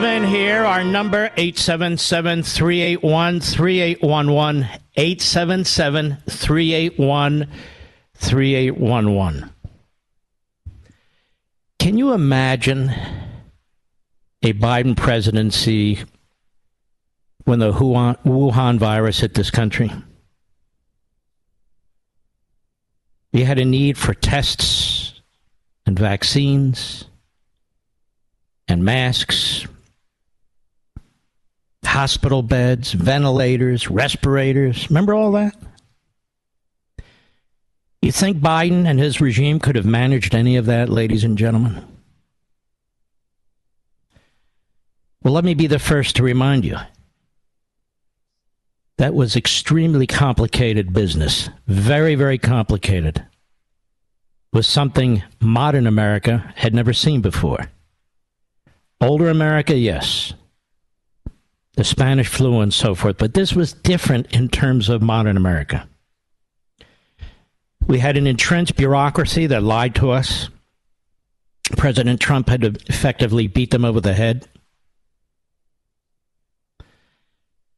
Levin here. Our number 877-381-3811. 877-381-3811. Can you imagine a Biden presidency when the Wuhan virus hit this country? We had a need for tests and vaccines and masks, hospital beds, ventilators, respirators. Remember all that? You think Biden and his regime could have managed any of that, ladies and gentlemen? Well, let me be the first to remind you. That was extremely complicated business. Very, very complicated. Was something modern America had never seen before. Older America, yes. The Spanish flu and so forth, but this was different in terms of modern America. We had an entrenched bureaucracy that lied to us. President Trump had effectively beat them over the head.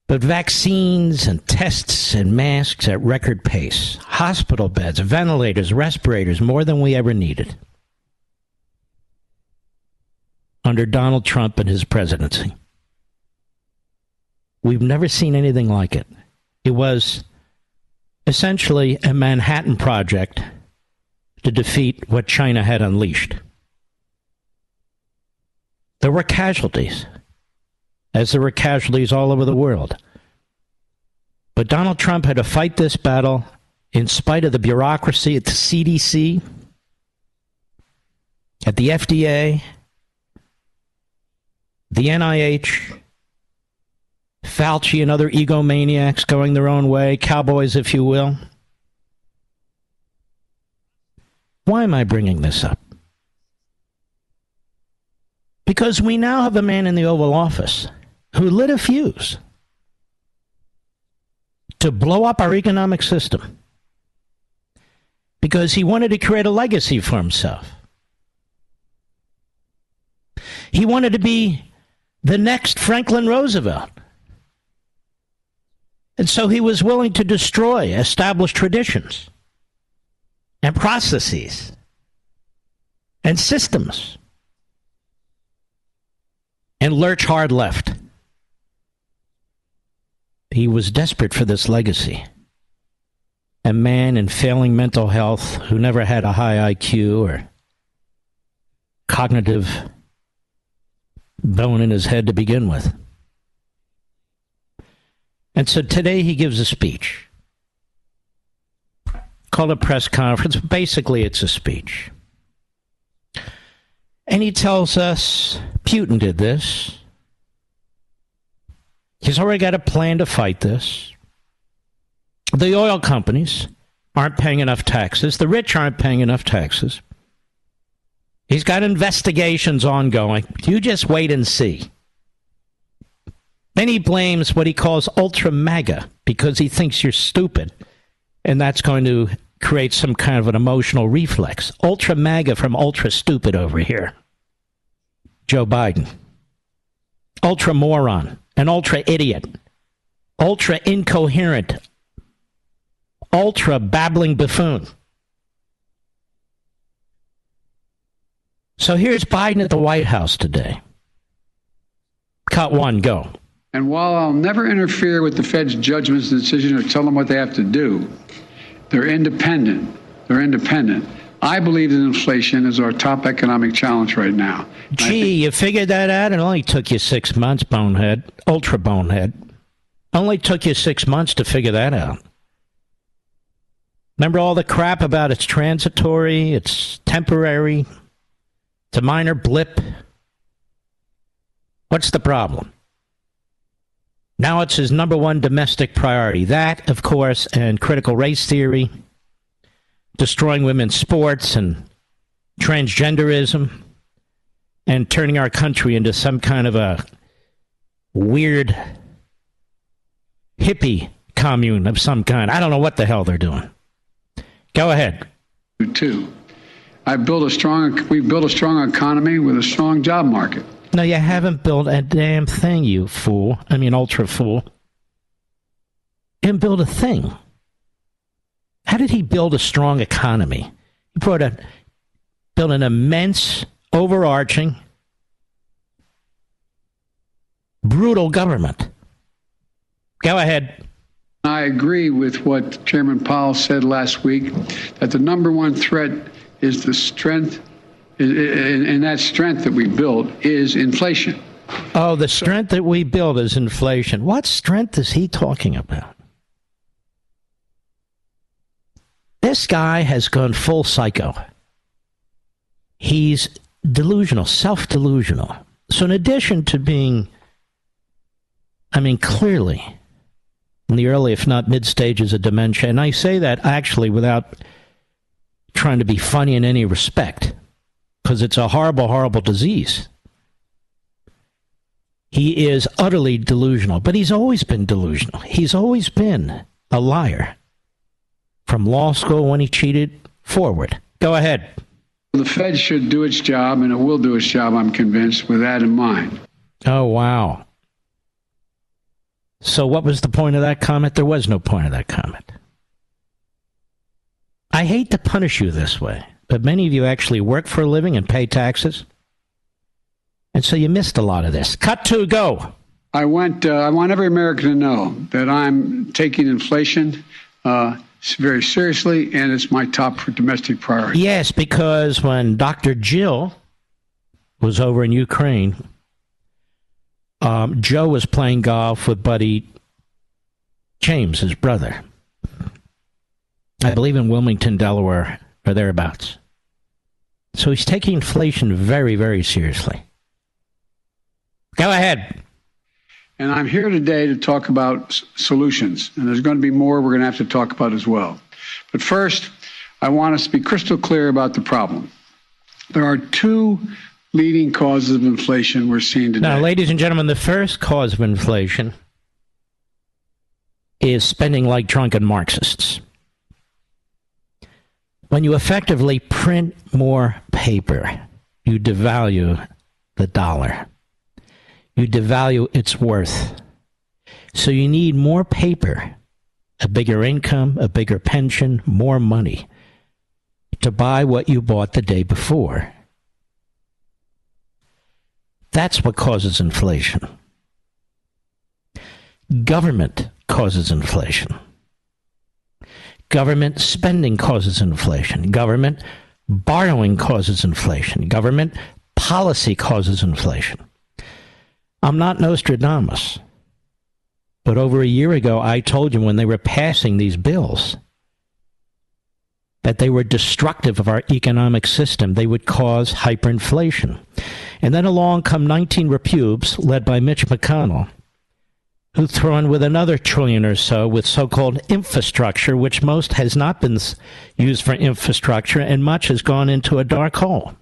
But vaccines and tests and masks at record pace, hospital beds, ventilators, respirators, more than we ever needed under Donald Trump and his presidency. We've never seen anything like it. It was essentially a Manhattan Project to defeat what China had unleashed. There were casualties, as there were casualties all over the world. But Donald Trump had to fight this battle in spite of the bureaucracy at the CDC, at the FDA, the NIH, Fauci and other egomaniacs going their own way, cowboys, if you will. Why am I bringing this up? Because we now have a man in the Oval Office who lit a fuse to blow up our economic system because he wanted to create a legacy for himself. He wanted to be the next Franklin Roosevelt. And so he was willing to destroy established traditions and processes and systems and lurch hard left. He was desperate for this legacy. A man in failing mental health who never had a high IQ or cognitive bone in his head to begin with. And so today he gives a speech called a press conference. Basically, it's a speech. And he tells us Putin did this. He's already got a plan to fight this. The oil companies aren't paying enough taxes. The rich aren't paying enough taxes. He's got investigations ongoing. You just wait and see. Then he blames what he calls ultra MAGA because he thinks you're stupid. And that's going to create some kind of an emotional reflex. Ultra MAGA from ultra stupid over here. Joe Biden. Ultra moron. An ultra idiot. Ultra incoherent. Ultra babbling buffoon. So here's Biden at the White House today. Cut one, go. And while I'll never interfere with the Fed's judgments and decisions or tell them what they have to do, they're independent. They're independent. I believe that inflation is our top economic challenge right now. Gee, think- you figured that out? It only took you six months, bonehead. Ultra bonehead. Only took you six months to figure that out. Remember all the crap about it's transitory, it's temporary, it's a minor blip? What's the problem? Now it's his number one domestic priority. That, of course, and critical race theory, destroying women's sports and transgenderism, and turning our country into some kind of a weird hippie commune of some kind. I don't know what the hell they're doing. Go ahead. Two. I built a strong. We built a strong economy with a strong job market. No, you haven't built a damn thing, you fool. I mean, ultra fool. And build a thing. How did he build a strong economy? He brought a built an immense, overarching, brutal government. Go ahead. I agree with what Chairman Powell said last week that the number one threat is the strength and that strength that we built is inflation. Oh, the strength that we build is inflation. What strength is he talking about? This guy has gone full psycho. He's delusional, self delusional. So, in addition to being, I mean, clearly in the early, if not mid stages of dementia, and I say that actually without trying to be funny in any respect because it's a horrible, horrible disease. He is utterly delusional, but he's always been delusional. He's always been a liar. From law school when he cheated forward. Go ahead. The Fed should do its job, and it will do its job, I'm convinced, with that in mind. Oh, wow. So, what was the point of that comment? There was no point of that comment. I hate to punish you this way but many of you actually work for a living and pay taxes. And so you missed a lot of this. Cut to go. I went. Uh, I want every American to know that I'm taking inflation uh, very seriously, and it's my top domestic priority. Yes, because when Dr. Jill was over in Ukraine, um, Joe was playing golf with Buddy James, his brother. I believe in Wilmington, Delaware, or thereabouts. So he's taking inflation very, very seriously. Go ahead. And I'm here today to talk about solutions. And there's going to be more we're going to have to talk about as well. But first, I want us to be crystal clear about the problem. There are two leading causes of inflation we're seeing today. Now, ladies and gentlemen, the first cause of inflation is spending like drunken Marxists when you effectively print more paper, you devalue the dollar. You devalue its worth. So you need more paper, a bigger income, a bigger pension, more money to buy what you bought the day before. That's what causes inflation. Government causes inflation. Government spending causes inflation. Government borrowing causes inflation. Government policy causes inflation. I'm not Nostradamus. But over a year ago, I told you when they were passing these bills that they were destructive of our economic system. They would cause hyperinflation. And then along come 19 repubes, led by Mitch McConnell, who throw in with another trillion or so with so called infrastructure, which most has not been used for infrastructure and much has gone into a dark hole.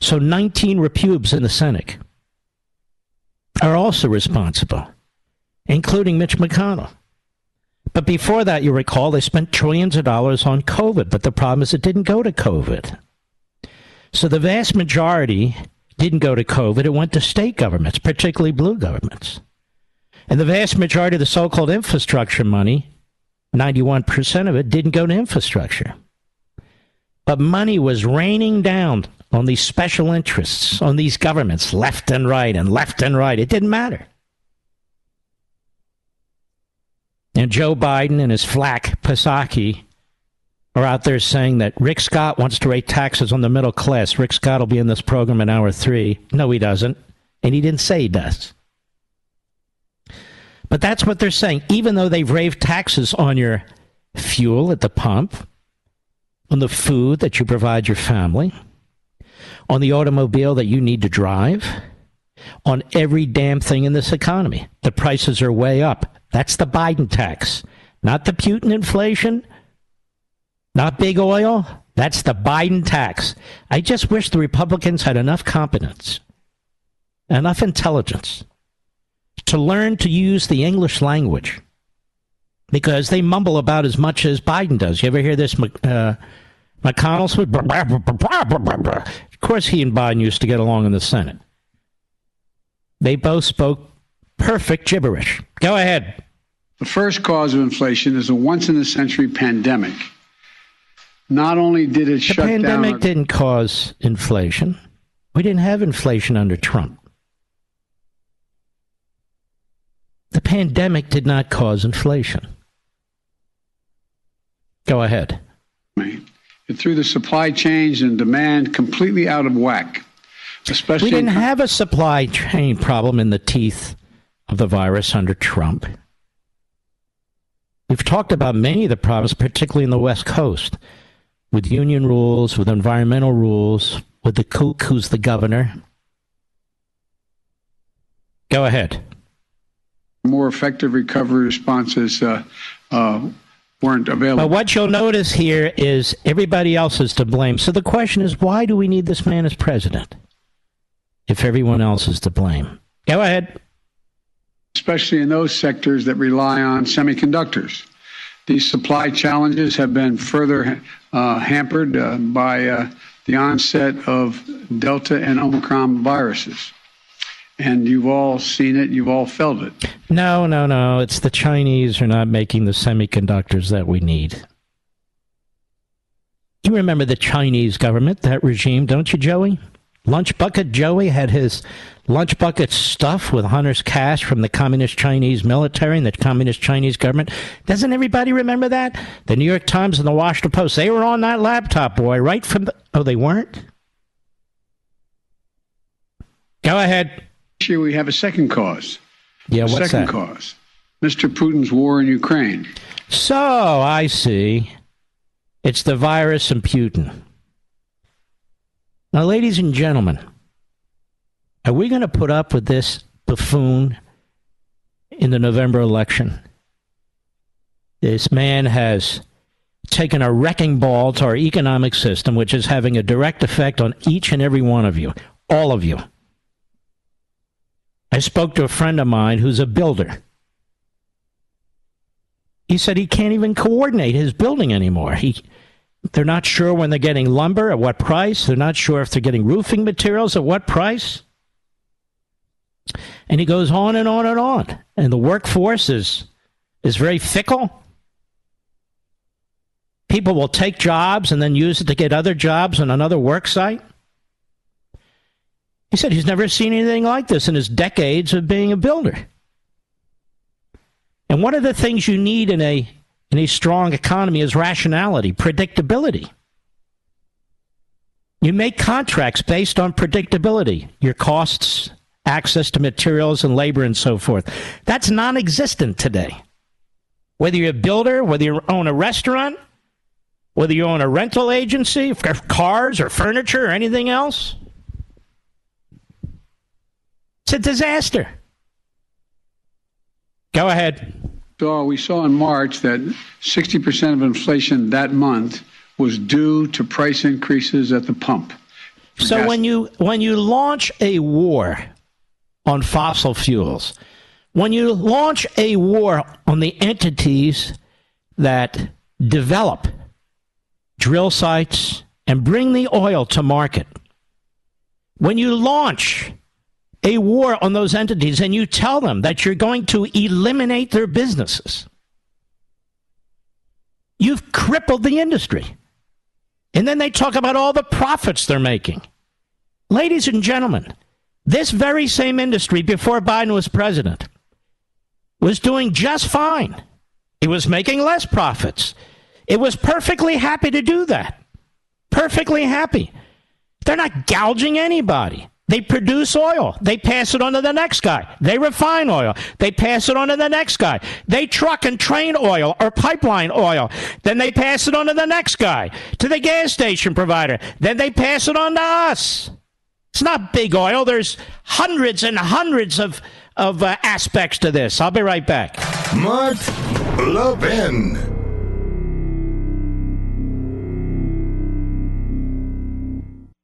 So 19 repubes in the Senate are also responsible, including Mitch McConnell. But before that, you recall, they spent trillions of dollars on COVID. But the problem is it didn't go to COVID. So the vast majority didn't go to COVID. It went to state governments, particularly blue governments. And the vast majority of the so called infrastructure money, 91% of it, didn't go to infrastructure. But money was raining down on these special interests, on these governments, left and right and left and right. It didn't matter. And Joe Biden and his flack, Psaki, are out there saying that Rick Scott wants to raise taxes on the middle class. Rick Scott will be in this program in hour three. No, he doesn't. And he didn't say he does. But that's what they're saying. Even though they've raised taxes on your fuel at the pump, on the food that you provide your family, on the automobile that you need to drive, on every damn thing in this economy. The prices are way up. That's the Biden tax, not the Putin inflation, not big oil. That's the Biden tax. I just wish the Republicans had enough competence, enough intelligence to learn to use the English language because they mumble about as much as Biden does. You ever hear this? Uh, McConnell's of course, he and Biden used to get along in the Senate. They both spoke perfect gibberish. Go ahead. The first cause of inflation is a once in a century pandemic. Not only did it the shut down. The pandemic didn't cause inflation. We didn't have inflation under Trump. The pandemic did not cause inflation. Go ahead. It threw the supply chains and demand completely out of whack. Especially we didn't have a supply chain problem in the teeth of the virus under Trump. We've talked about many of the problems, particularly in the West Coast, with union rules, with environmental rules, with the kook who's the governor. Go ahead. More effective recovery responses uh, uh, weren't available. But what you'll notice here is everybody else is to blame. So the question is, why do we need this man as president if everyone else is to blame? Go ahead especially in those sectors that rely on semiconductors. These supply challenges have been further uh, hampered uh, by uh, the onset of Delta and Omicron viruses. And you've all seen it, you've all felt it. No, no, no. It's the Chinese are not making the semiconductors that we need. You remember the Chinese government, that regime, don't you, Joey? Lunch Bucket Joey had his lunch bucket stuff with Hunter's cash from the Communist Chinese military and the Communist Chinese government. Doesn't everybody remember that? The New York Times and the Washington Post, they were on that laptop, boy, right from the. Oh, they weren't? Go ahead. Here we have a second cause. Yeah, what's second that? cause? Mr. Putin's war in Ukraine. So I see. It's the virus and Putin. Now, ladies and gentlemen, are we going to put up with this buffoon in the November election? This man has taken a wrecking ball to our economic system, which is having a direct effect on each and every one of you, all of you. I spoke to a friend of mine who's a builder. He said he can't even coordinate his building anymore. He they're not sure when they're getting lumber at what price. They're not sure if they're getting roofing materials at what price. And he goes on and on and on. And the workforce is is very fickle. People will take jobs and then use it to get other jobs on another work site. He said he's never seen anything like this in his decades of being a builder. And one of the things you need in a in a strong economy is rationality, predictability. You make contracts based on predictability, your costs, access to materials and labor, and so forth. That's non existent today. Whether you're a builder, whether you own a restaurant, Whether you own a rental agency, cars or furniture or anything else, it's a disaster. Go ahead. So uh, we saw in March that 60% of inflation that month was due to price increases at the pump. So when you when you launch a war on fossil fuels, when you launch a war on the entities that develop drill sites and bring the oil to market, when you launch a war on those entities and you tell them that you're going to eliminate their businesses, you've crippled the industry. And then they talk about all the profits they're making. Ladies and gentlemen, this very same industry before Biden was president was doing just fine. It was making less profits. It was perfectly happy to do that. Perfectly happy. They're not gouging anybody. They produce oil. They pass it on to the next guy. They refine oil. They pass it on to the next guy. They truck and train oil or pipeline oil. Then they pass it on to the next guy, to the gas station provider. Then they pass it on to us. It's not big oil. There's hundreds and hundreds of, of uh, aspects to this. I'll be right back. Mark Levin.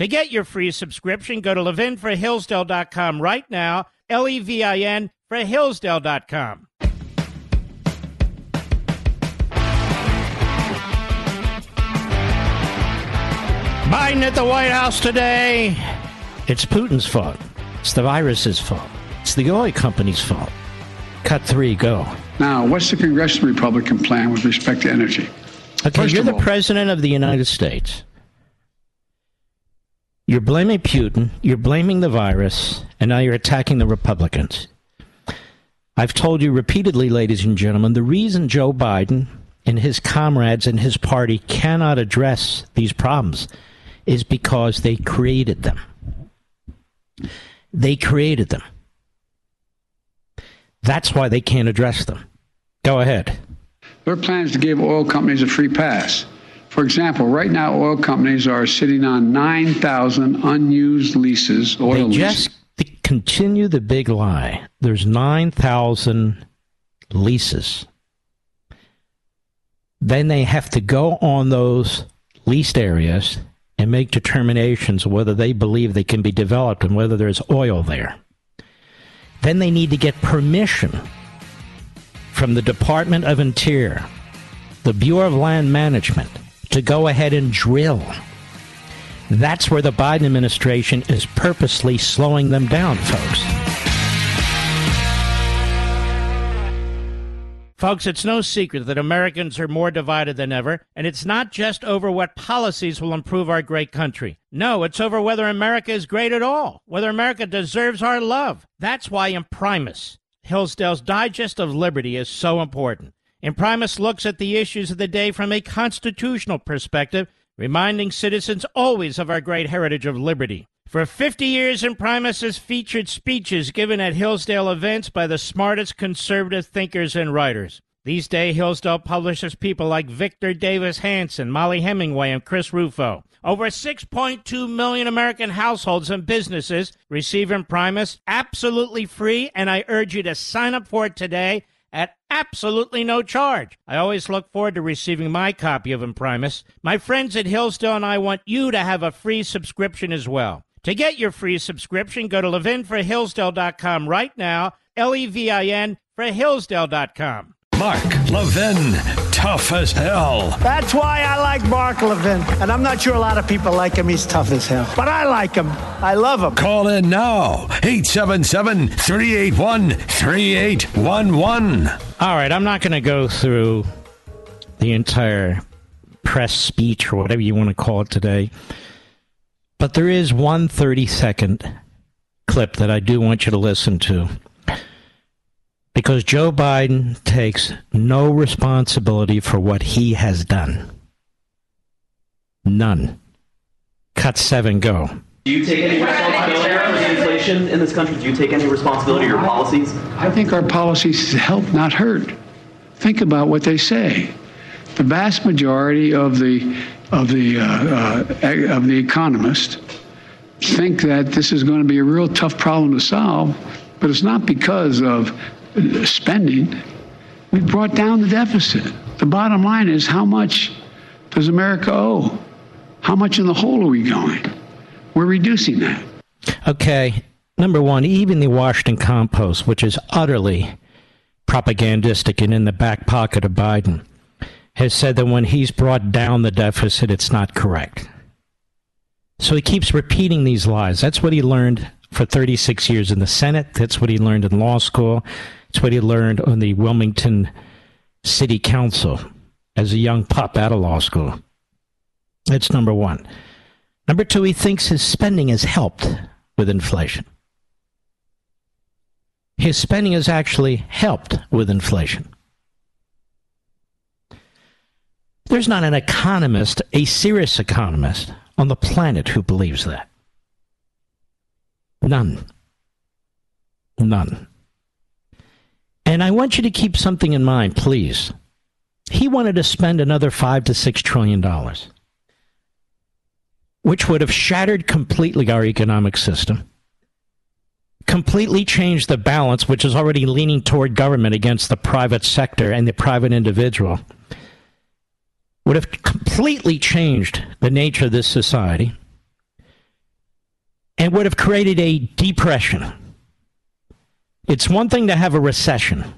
To get your free subscription, go to levinforhillsdale.com right now, L E V I N for Hillsdale.com. Biden at the White House today. It's Putin's fault. It's the virus's fault. It's the oil company's fault. Cut three, go. Now, what's the congressional Republican plan with respect to energy? Okay, First you're the all- president of the United States. You're blaming Putin, you're blaming the virus, and now you're attacking the Republicans. I've told you repeatedly, ladies and gentlemen, the reason Joe Biden and his comrades and his party cannot address these problems is because they created them. They created them. That's why they can't address them. Go ahead. Their plan is to give oil companies a free pass. For example, right now, oil companies are sitting on 9,000 unused leases, oil They leases. just continue the big lie. There's 9,000 leases. Then they have to go on those leased areas and make determinations whether they believe they can be developed and whether there's oil there. Then they need to get permission from the Department of Interior, the Bureau of Land Management, to go ahead and drill. That's where the Biden administration is purposely slowing them down, folks. Folks, it's no secret that Americans are more divided than ever, and it's not just over what policies will improve our great country. No, it's over whether America is great at all, whether America deserves our love. That's why Imprimis, Hillsdale's Digest of Liberty, is so important. Imprimis looks at the issues of the day from a constitutional perspective, reminding citizens always of our great heritage of liberty. For 50 years, Imprimis has featured speeches given at Hillsdale events by the smartest conservative thinkers and writers. These days, Hillsdale publishes people like Victor Davis Hanson, Mollie Hemingway, and Chris Rufo. Over 6.2 million American households and businesses receive Imprimis absolutely free, and I urge you to sign up for it today absolutely no charge. I always look forward to receiving my copy of Imprimis. My friends at Hillsdale and I want you to have a free subscription as well. To get your free subscription, go to levinforhillsdale.com right now, L E V I N for Hillsdale.com. Mark Levin, tough as hell. That's why I like Mark Levin. And I'm not sure a lot of people like him. He's tough as hell. But I like him. I love him. Call in now 877 381 3811. All right, I'm not going to go through the entire press speech or whatever you want to call it today. But there is one 30 second clip that I do want you to listen to. Because Joe Biden takes no responsibility for what he has done. None. Cut seven, go. Do you take any responsibility for the inflation in this country? Do you take any responsibility for your policies? I think our policies help, not hurt. Think about what they say. The vast majority of the of the uh, uh, of the economists think that this is going to be a real tough problem to solve, but it's not because of spending. We brought down the deficit. The bottom line is how much does America owe? How much in the hole are we going? We're reducing that. Okay. Number one, even the Washington Compost, which is utterly propagandistic and in the back pocket of Biden, has said that when he's brought down the deficit, it's not correct. So he keeps repeating these lies. That's what he learned for 36 years in the Senate. That's what he learned in law school. It's what he learned on the Wilmington City Council as a young pup out of law school. That's number one. Number two, he thinks his spending has helped with inflation. His spending has actually helped with inflation. There's not an economist, a serious economist, on the planet who believes that. None. None. And I want you to keep something in mind, please. He wanted to spend another five to six trillion dollars, which would have shattered completely our economic system, completely changed the balance, which is already leaning toward government against the private sector and the private individual, would have completely changed the nature of this society, and would have created a depression it's one thing to have a recession.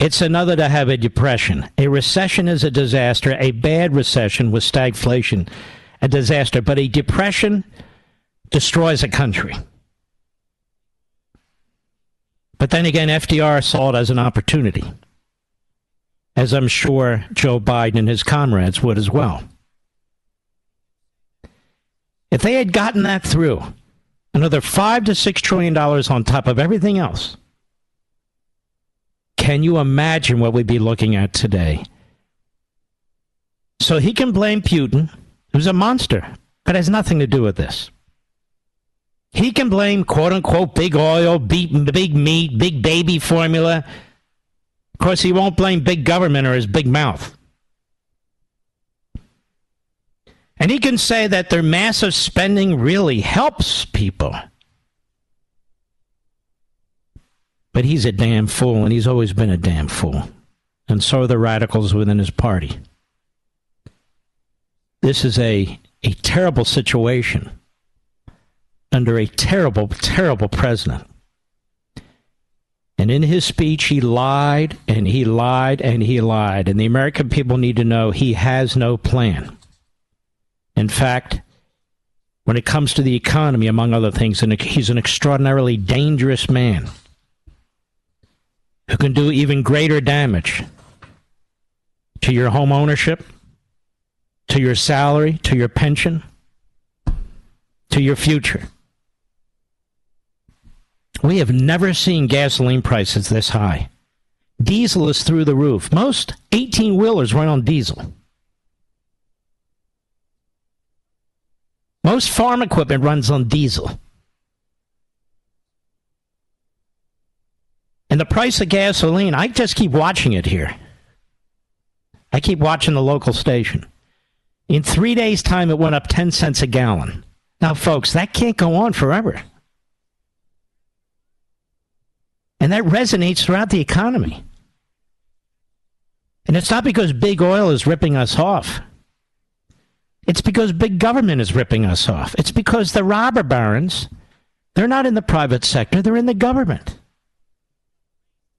It's another to have a depression. A recession is a disaster. A bad recession with stagflation, a disaster. But a depression destroys a country. But then again, FDR saw it as an opportunity, as I'm sure Joe Biden and his comrades would as well. If they had gotten that through, another five to six trillion dollars on top of everything else. Can you imagine what we'd be looking at today? So he can blame Putin, who's a monster, but has nothing to do with this. He can blame quote unquote big oil, big, big meat, big baby formula. Of course, he won't blame big government or his big mouth. And he can say that their massive spending really helps people. But he's a damn fool, and he's always been a damn fool. And so are the radicals within his party. This is a, a terrible situation under a terrible, terrible president. And in his speech, he lied and he lied and he lied. And the American people need to know he has no plan. In fact, when it comes to the economy, among other things, he's an extraordinarily dangerous man who can do even greater damage to your home ownership, to your salary, to your pension, to your future. We have never seen gasoline prices this high. Diesel is through the roof. Most 18 wheelers run on diesel. Most farm equipment runs on diesel. And the price of gasoline, I just keep watching it here. I keep watching the local station. In three days' time, it went up 10 cents a gallon. Now, folks, that can't go on forever. And that resonates throughout the economy. And it's not because big oil is ripping us off. It's because big government is ripping us off. It's because the robber barons, they're not in the private sector, they're in the government.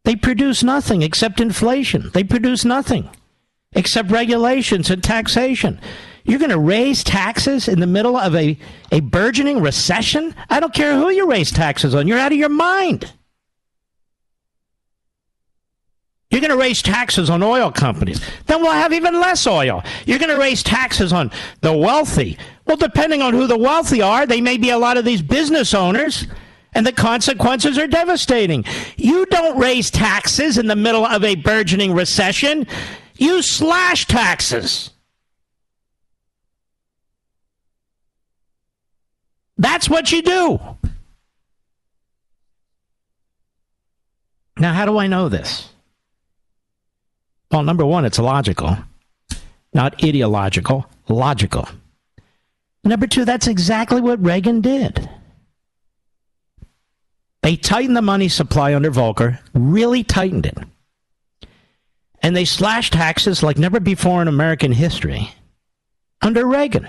They produce nothing except inflation. They produce nothing except regulations and taxation. You're going to raise taxes in the middle of a, a burgeoning recession? I don't care who you raise taxes on. You're out of your mind. You're going to raise taxes on oil companies. Then we'll have even less oil. You're going to raise taxes on the wealthy. Well, depending on who the wealthy are, they may be a lot of these business owners, and the consequences are devastating. You don't raise taxes in the middle of a burgeoning recession, you slash taxes. That's what you do. Now, how do I know this? Well, number one, it's logical, not ideological, logical. Number two, that's exactly what Reagan did. They tightened the money supply under Volcker, really tightened it. And they slashed taxes like never before in American history under Reagan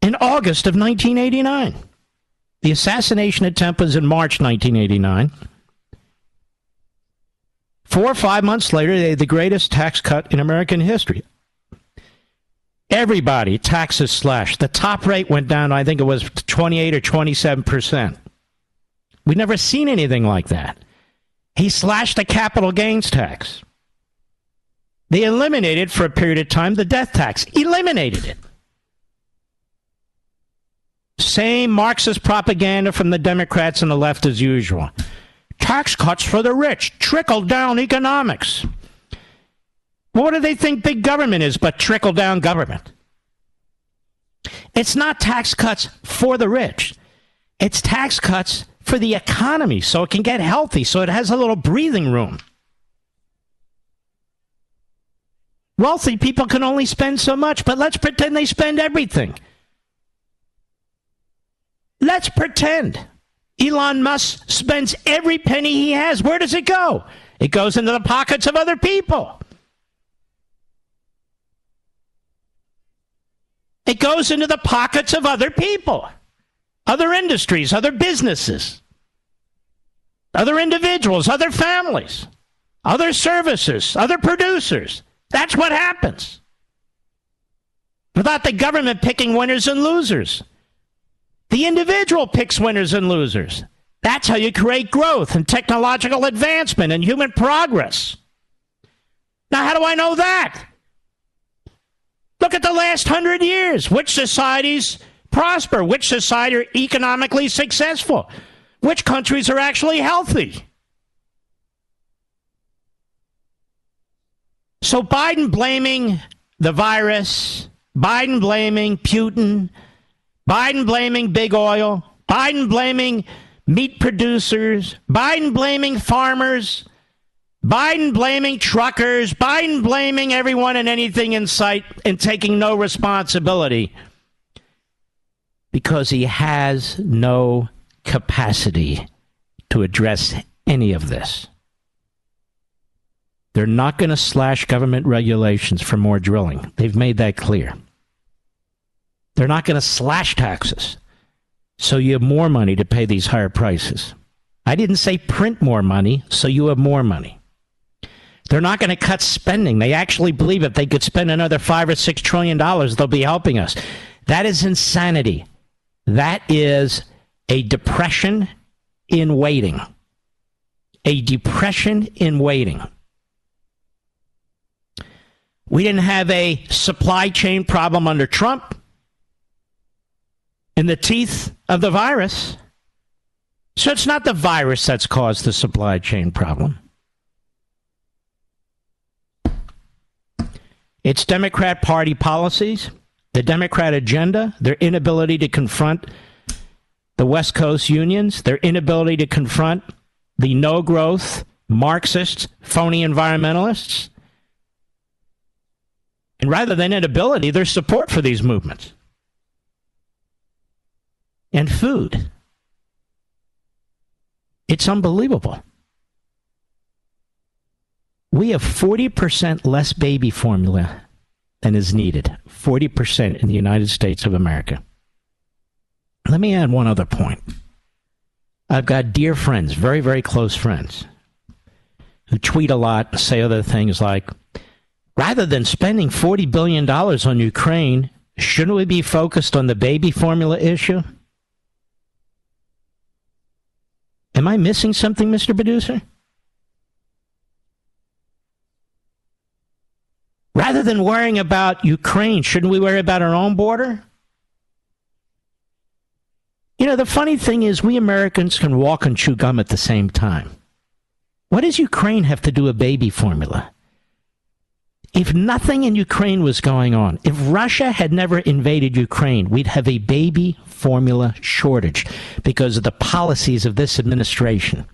in August of 1989. The assassination attempt was in March 1989. Four or five months later, they had the greatest tax cut in American history. Everybody, taxes slashed. The top rate went down, I think it was 28 or 27 percent. We've never seen anything like that. He slashed the capital gains tax. They eliminated for a period of time the death tax. Eliminated it. Same Marxist propaganda from the Democrats and the left as usual. Tax cuts for the rich, trickle down economics. What do they think big government is but trickle down government? It's not tax cuts for the rich. It's tax cuts for the economy so it can get healthy, so it has a little breathing room. Wealthy people can only spend so much, but let's pretend they spend everything. Let's pretend Elon Musk spends every penny he has. Where does it go? It goes into the pockets of other people. It goes into the pockets of other people, other industries, other businesses, other individuals, other families, other services, other producers. That's what happens. Without the government picking winners and losers. The individual picks winners and losers. That's how you create growth and technological advancement and human progress. Now, how do I know that? Look at the last hundred years. Which societies prosper? Which society are economically successful? Which countries are actually healthy? So Biden blaming the virus, Biden blaming Putin, Biden blaming big oil, Biden blaming meat producers, Biden blaming farmers, Biden blaming truckers, Biden blaming everyone and anything in sight and taking no responsibility because he has no capacity to address any of this. They're not going to slash government regulations for more drilling. They've made that clear. They're not going to slash taxes. So you have more money to pay these higher prices. I didn't say print more money, so you have more money. They're not going to cut spending. They actually believe if they could spend another five or six trillion dollars, they'll be helping us. That is insanity. That is a depression in waiting. A depression in waiting. We didn't have a supply chain problem under Trump in the teeth of the virus. So it's not the virus that's caused the supply chain problem. It's Democrat Party policies, the Democrat agenda, their inability to confront the West Coast unions, their inability to confront the no growth, Marxists, phony environmentalists. And rather than inability, there's support for these movements and food. It's unbelievable. We have 40% less baby formula than is needed 40% in the United States of America. Let me add one other point. I've got dear friends, very, very close friends, who tweet a lot, say other things like, rather than spending $40 billion on Ukraine, shouldn't we be focused on the baby formula issue? Am I missing something, Mr. Producer? Rather than worrying about Ukraine, shouldn't we worry about our own border? You know, the funny thing is, we Americans can walk and chew gum at the same time. What does Ukraine have to do with baby formula? If nothing in Ukraine was going on, if Russia had never invaded Ukraine, we'd have a baby formula shortage because of the policies of this administration.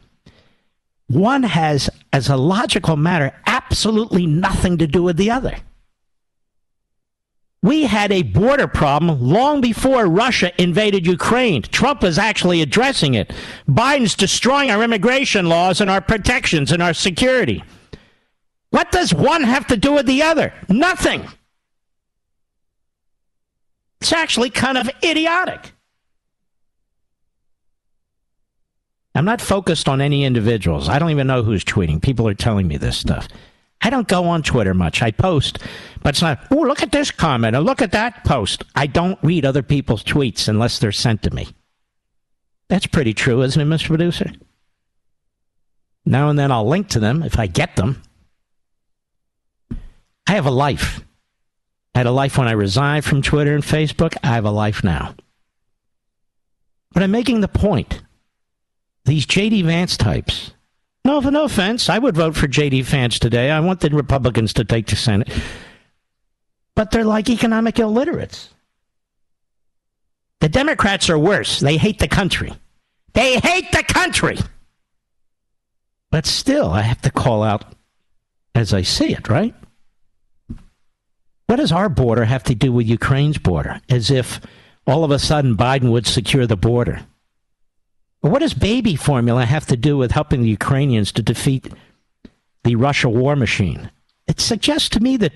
One has, as a logical matter, absolutely nothing to do with the other. We had a border problem long before Russia invaded Ukraine. Trump is actually addressing it. Biden's destroying our immigration laws and our protections and our security. What does one have to do with the other? Nothing. It's actually kind of idiotic. I'm not focused on any individuals. I don't even know who's tweeting. People are telling me this stuff. I don't go on Twitter much. I post, but it's not, oh, look at this comment or look at that post. I don't read other people's tweets unless they're sent to me. That's pretty true, isn't it, Mr. Producer? Now and then I'll link to them if I get them. I have a life. I had a life when I resigned from Twitter and Facebook. I have a life now. But I'm making the point. These J.D. Vance types, no, for no offense. I would vote for J.D. Vance today. I want the Republicans to take the Senate. But they're like economic illiterates. The Democrats are worse. They hate the country. They hate the country. But still, I have to call out as I see it, right? What does our border have to do with Ukraine's border? As if all of a sudden Biden would secure the border. What does baby formula have to do with helping the Ukrainians to defeat the Russia war machine? It suggests to me that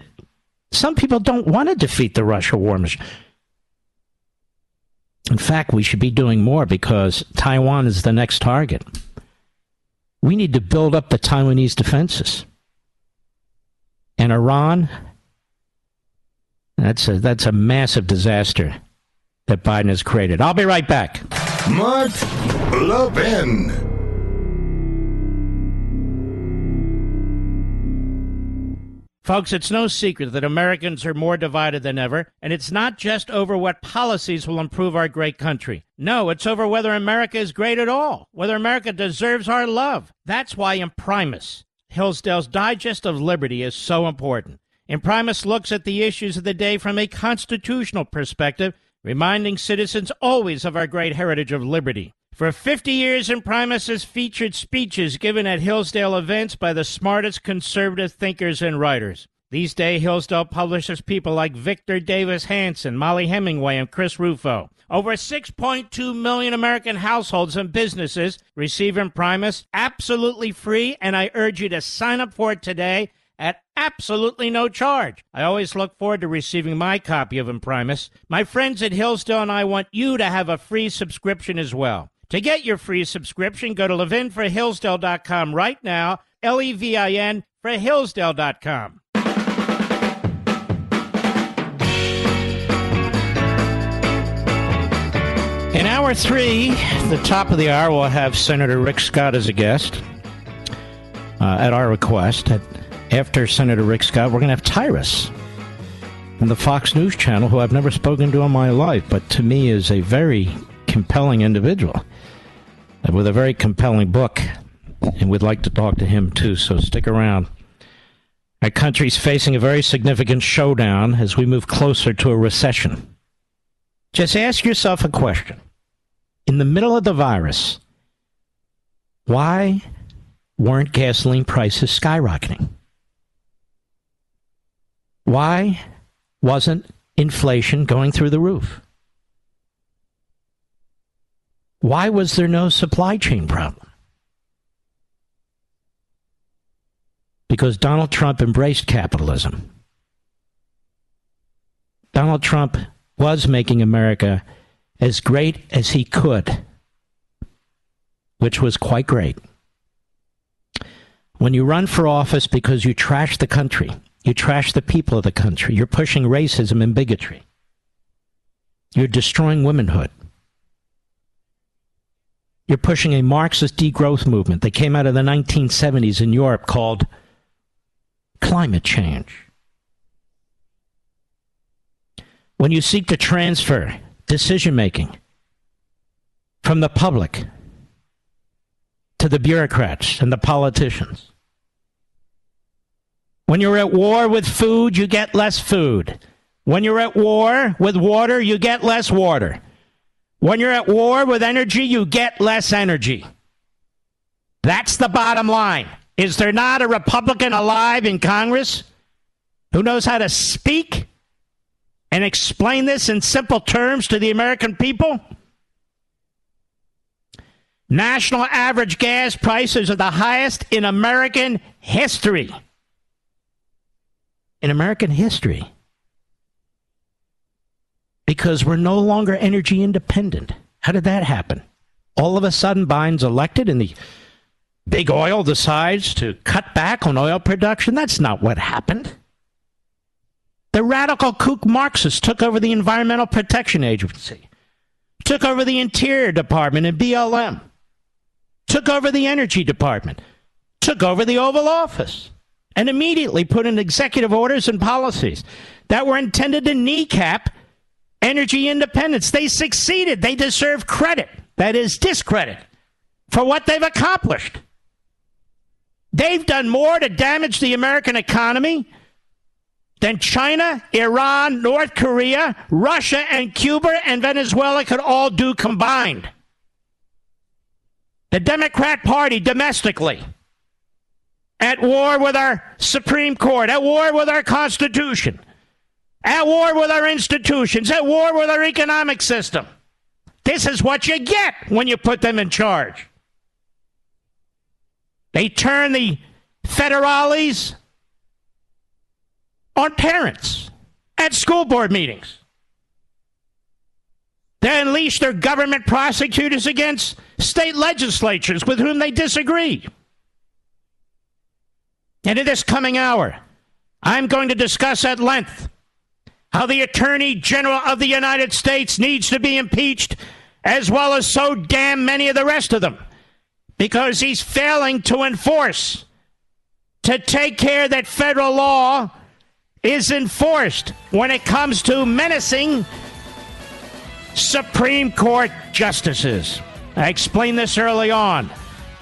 some people don't want to defeat the Russia war machine. In fact, we should be doing more because Taiwan is the next target. We need to build up the Taiwanese defenses. And Iran, that's a, that's a massive disaster that Biden has created. I'll be right back. Mark Levin. Folks, it's no secret that Americans are more divided than ever, and it's not just over what policies will improve our great country. No, it's over whether America is great at all, whether America deserves our love. That's why Imprimis, Hillsdale's Digest of Liberty, is so important. Imprimis looks at the issues of the day from a constitutional perspective reminding citizens always of our great heritage of liberty. For 50 years, Imprimis has featured speeches given at Hillsdale events by the smartest conservative thinkers and writers. These days, Hillsdale publishes people like Victor Davis Hanson, Mollie Hemingway, and Chris Rufo. Over 6.2 million American households and businesses receive Imprimis absolutely free, and I urge you to sign up for it today absolutely no charge. I always look forward to receiving my copy of Imprimis. My friends at Hillsdale and I want you to have a free subscription as well. To get your free subscription, go to levinforhillsdale.com right now, L E V I N for Hillsdale.com. In hour three, the top of the hour, we'll have Senator Rick Scott as a guest uh, at our request. At after Senator Rick Scott, we're going to have Tyrus from the Fox News Channel, who I've never spoken to in my life, but to me is a very compelling individual with a very compelling book. And we'd like to talk to him too, so stick around. Our country's facing a very significant showdown as we move closer to a recession. Just ask yourself a question. In the middle of the virus, why weren't gasoline prices skyrocketing? Why wasn't inflation going through the roof? Why was there no supply chain problem? Because Donald Trump embraced capitalism. Donald Trump was making America as great as he could, which was quite great. When you run for office because you trash the country, you trash the people of the country, you're pushing racism and bigotry, you're destroying womanhood. You're pushing a Marxist degrowth movement that came out of the 1970s in Europe called climate change. When you seek to transfer decision making from the public to the bureaucrats and the politicians. When you're at war with food, you get less food. When you're at war with water, you get less water. When you're at war with energy, you get less energy. That's the bottom line. Is there not a Republican alive in Congress who knows how to speak and explain this in simple terms to the American people? National average gas prices are the highest in American history. In American history. Because we're no longer energy independent. How did that happen? All of a sudden, Biden's elected and the big oil decides to cut back on oil production. That's not what happened. The radical kook Marxists took over the Environmental Protection Agency, took over the Interior Department and BLM, took over the Energy Department, took over the Oval Office, and immediately put in executive orders and policies that were intended to kneecap energy independence. They succeeded. They deserve credit, that is, discredit, for what they've accomplished. They've done more to damage the American economy than China, Iran, North Korea, Russia, and Cuba and Venezuela could all do combined. The Democrat Party domestically, at war with our Supreme Court, at war with our Constitution, at war with our institutions, at war with our economic system. This is what you get when you put them in charge. They turn the federales on parents at school board meetings. They unleash their government prosecutors against state legislatures with whom they disagree. And in this coming hour, I'm going to discuss at length how the Attorney General of the United States needs to be impeached, as well as so damn many of the rest of them, because he's failing to enforce, to take care that federal law is enforced when it comes to menacing Supreme Court justices. I explained this early on,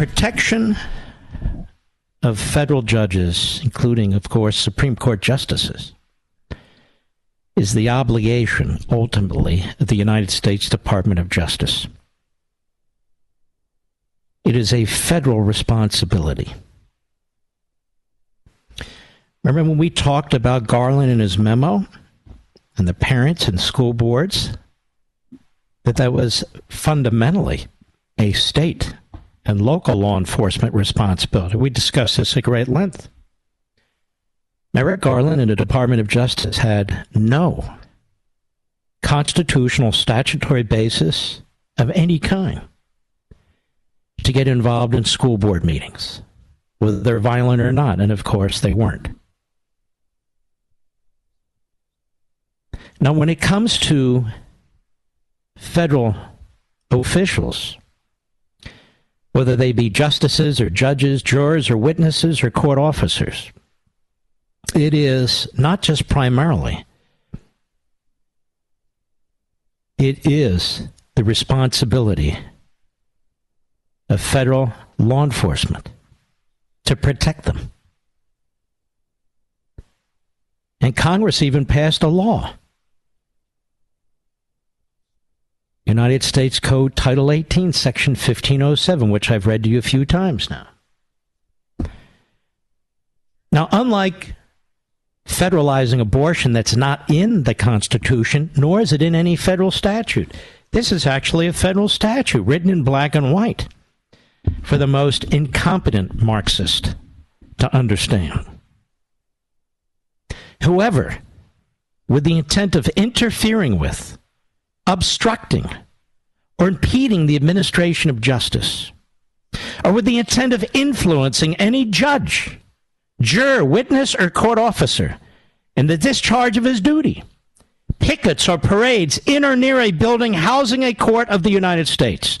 Protection of federal judges, including, of course, Supreme Court justices, is the obligation, ultimately, of the United States Department of Justice. It is a federal responsibility. Remember when we talked about Garland and his memo and the parents and school boards? That that was fundamentally a state and local law enforcement responsibility. We discussed this at great length. Merrick Garland and the Department of Justice had no constitutional statutory basis of any kind to get involved in school board meetings, whether they're violent or not. And of course, they weren't. Now, when it comes to federal officials, whether they be justices or judges, jurors or witnesses or court officers, it is not just primarily, it is the responsibility of federal law enforcement to protect them. And Congress even passed a law. United States Code Title 18, Section 1507, which I've read to you a few times now. Now, unlike federalizing abortion that's not in the Constitution, nor is it in any federal statute, this is actually a federal statute written in black and white for the most incompetent Marxist to understand. Whoever, with the intent of interfering with, obstructing, or impeding the administration of justice, or with the intent of influencing any judge, juror, witness, or court officer in the discharge of his duty, pickets or parades in or near a building housing a court of the United States,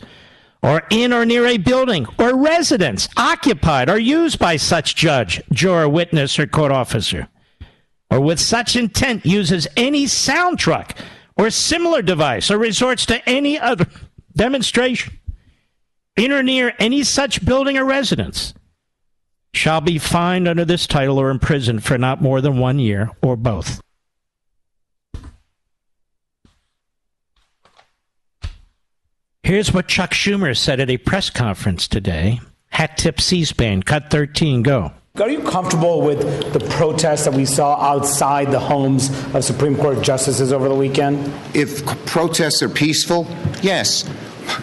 or in or near a building or residence occupied or used by such judge, juror, witness, or court officer, or with such intent uses any sound truck or similar device or resorts to any other demonstration in or near any such building or residence shall be fined under this title or imprisoned for not more than one year or both. Here's what Chuck Schumer said at a press conference today. Hat tip C SPAN, cut 13, go. Are you comfortable with the protests that we saw outside the homes of Supreme Court justices over the weekend? If protests are peaceful, yes.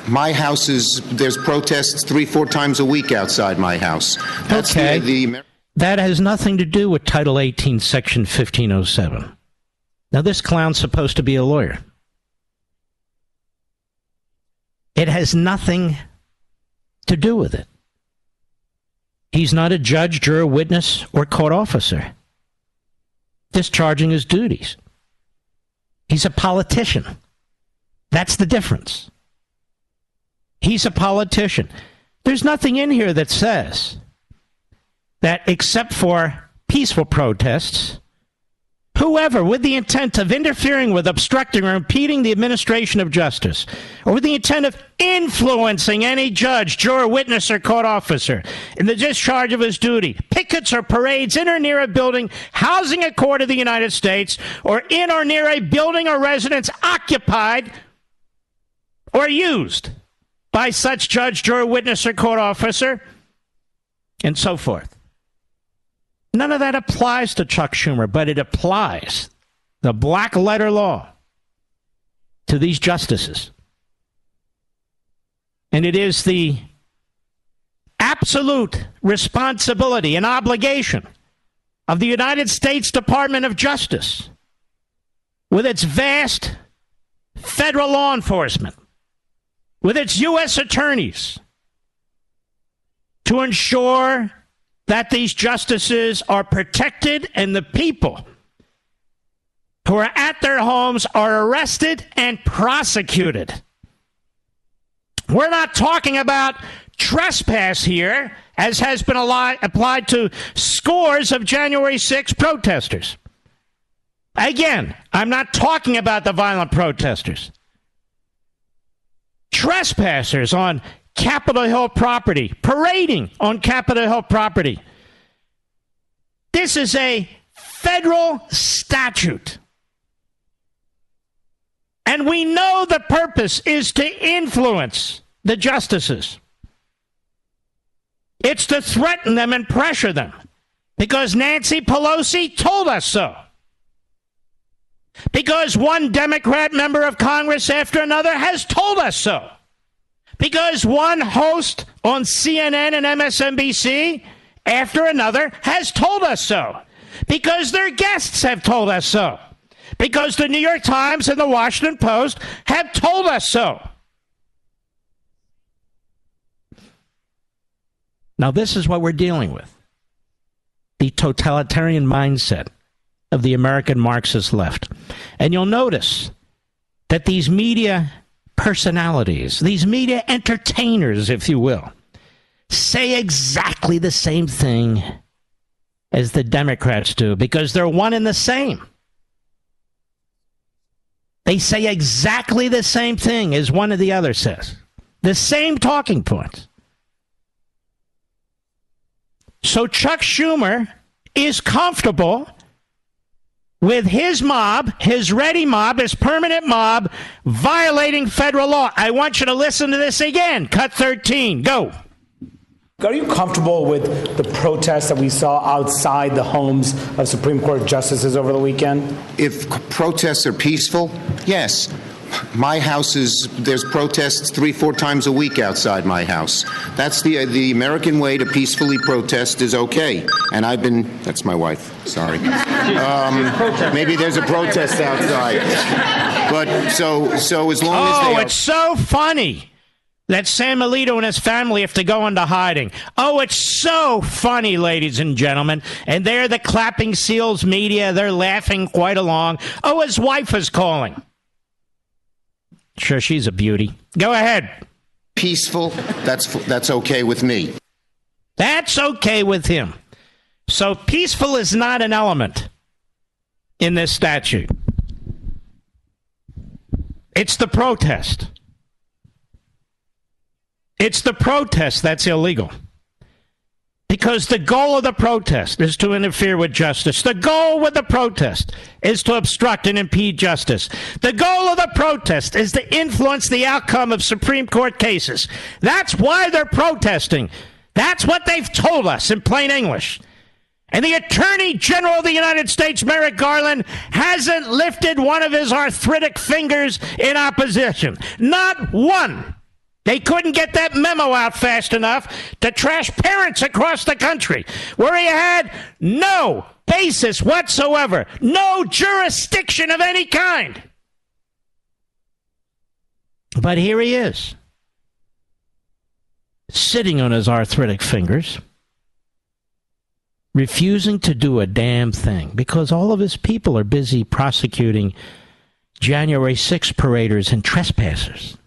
My house is, there's protests three, four times a week outside my house. That's okay. The, the that has nothing to do with Title 18, Section 1507. Now, this clown's supposed to be a lawyer. It has nothing to do with it. He's not a judge, juror, witness, or court officer discharging his duties. He's a politician. That's the difference. He's a politician. There's nothing in here that says that, except for peaceful protests, whoever with the intent of interfering with, obstructing, or impeding the administration of justice, or with the intent of influencing any judge, juror, witness, or court officer in the discharge of his duty, pickets or parades in or near a building housing a court of the United States, or in or near a building or residence occupied or used by such judge, juror, witness, or court officer, and so forth. None of that applies to Chuck Schumer, but it applies the black letter law to these justices. And it is the absolute responsibility and obligation of the United States Department of Justice, with its vast federal law enforcement, with its U.S. attorneys, to ensure that these justices are protected and the people who are at their homes are arrested and prosecuted. We're not talking about trespass here, as has been applied to scores of January 6 protesters. Again, I'm not talking about the violent protesters. Trespassers on Capitol Hill property, parading on Capitol Hill property. This is a federal statute. And we know the purpose is to influence the justices. It's to threaten them and pressure them because Nancy Pelosi told us so. Because one Democrat member of Congress after another has told us so. Because one host on CNN and MSNBC after another has told us so. Because their guests have told us so. Because the New York Times and the Washington Post have told us so. Now, this is what we're dealing with the totalitarian mindset of the American Marxist left. And you'll notice that these media personalities, these media entertainers, if you will, say exactly the same thing as the Democrats do because they're one and the same. They say exactly the same thing as one of the other says. The same talking points. So Chuck Schumer is comfortable with his mob, his ready mob, his permanent mob, violating federal law. I want you to listen to this again. Cut 13. Go. Are you comfortable with the protests that we saw outside the homes of Supreme Court justices over the weekend? If protests are peaceful, yes. My house is there's protests three, four times a week outside my house. That's the uh, the American way to peacefully protest is okay. And I've been that's my wife. Sorry. Um, maybe there's a protest outside. But so so as long as Oh, it's so funny that Sam Alito and his family have to go into hiding. Oh, it's so funny, ladies and gentlemen. And they're the clapping seals media. They're laughing quite along. Oh, his wife is calling. Sure, she's a beauty. Go ahead. peaceful, that's that's okay with me. That's okay with him. So peaceful is not an element in this statute. It's the protest. It's the protest that's illegal. Because the goal of the protest is to interfere with justice. The goal with the protest is to obstruct and impede justice. The goal of the protest is to influence the outcome of Supreme Court cases. That's why they're protesting. That's what they've told us in plain English. And the Attorney General of the United States, Merrick Garland, hasn't lifted one of his arthritic fingers in opposition. Not one. They couldn't get that memo out fast enough to trash parents across the country where he had no basis whatsoever, no jurisdiction of any kind. But here he is, sitting on his arthritic fingers, refusing to do a damn thing because all of his people are busy prosecuting January 6 paraders and trespassers.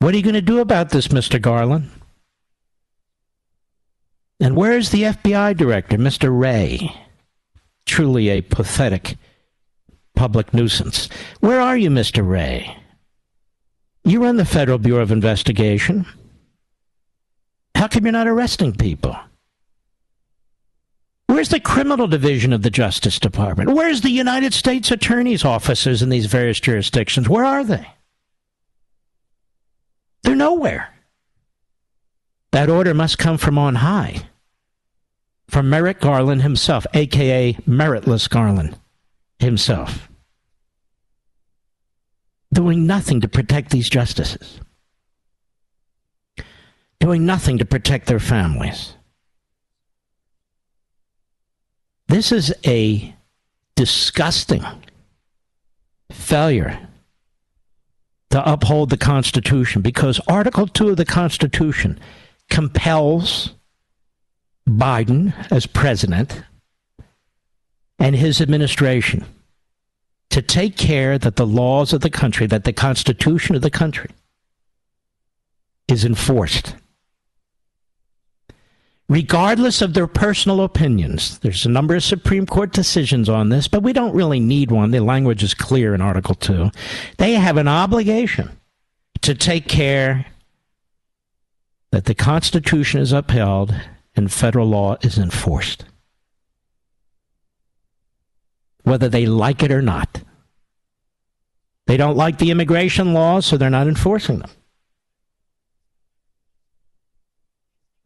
What are you going to do about this, Mr. Garland? And where is the FBI director, Mr. Wray? Truly a pathetic public nuisance. Where are you, Mr. Wray? You run the Federal Bureau of Investigation. How come you're not arresting people? Where's the criminal division of the Justice Department? Where's the United States Attorney's offices in these various jurisdictions? Where are they? They're nowhere. That order must come from on high. From Merrick Garland himself, aka Meritless Garland himself. Doing nothing to protect these justices. Doing nothing to protect their families. This is a disgusting failure to uphold the Constitution because Article 2 of the Constitution compels Biden as president and his administration to take care that the laws of the country, that the Constitution of the country is enforced. Regardless of their personal opinions, there's a number of Supreme Court decisions on this, but we don't really need one. The language is clear in Article 2. They have an obligation to take care that the Constitution is upheld and federal law is enforced. Whether they like it or not. They don't like the immigration laws, so they're not enforcing them.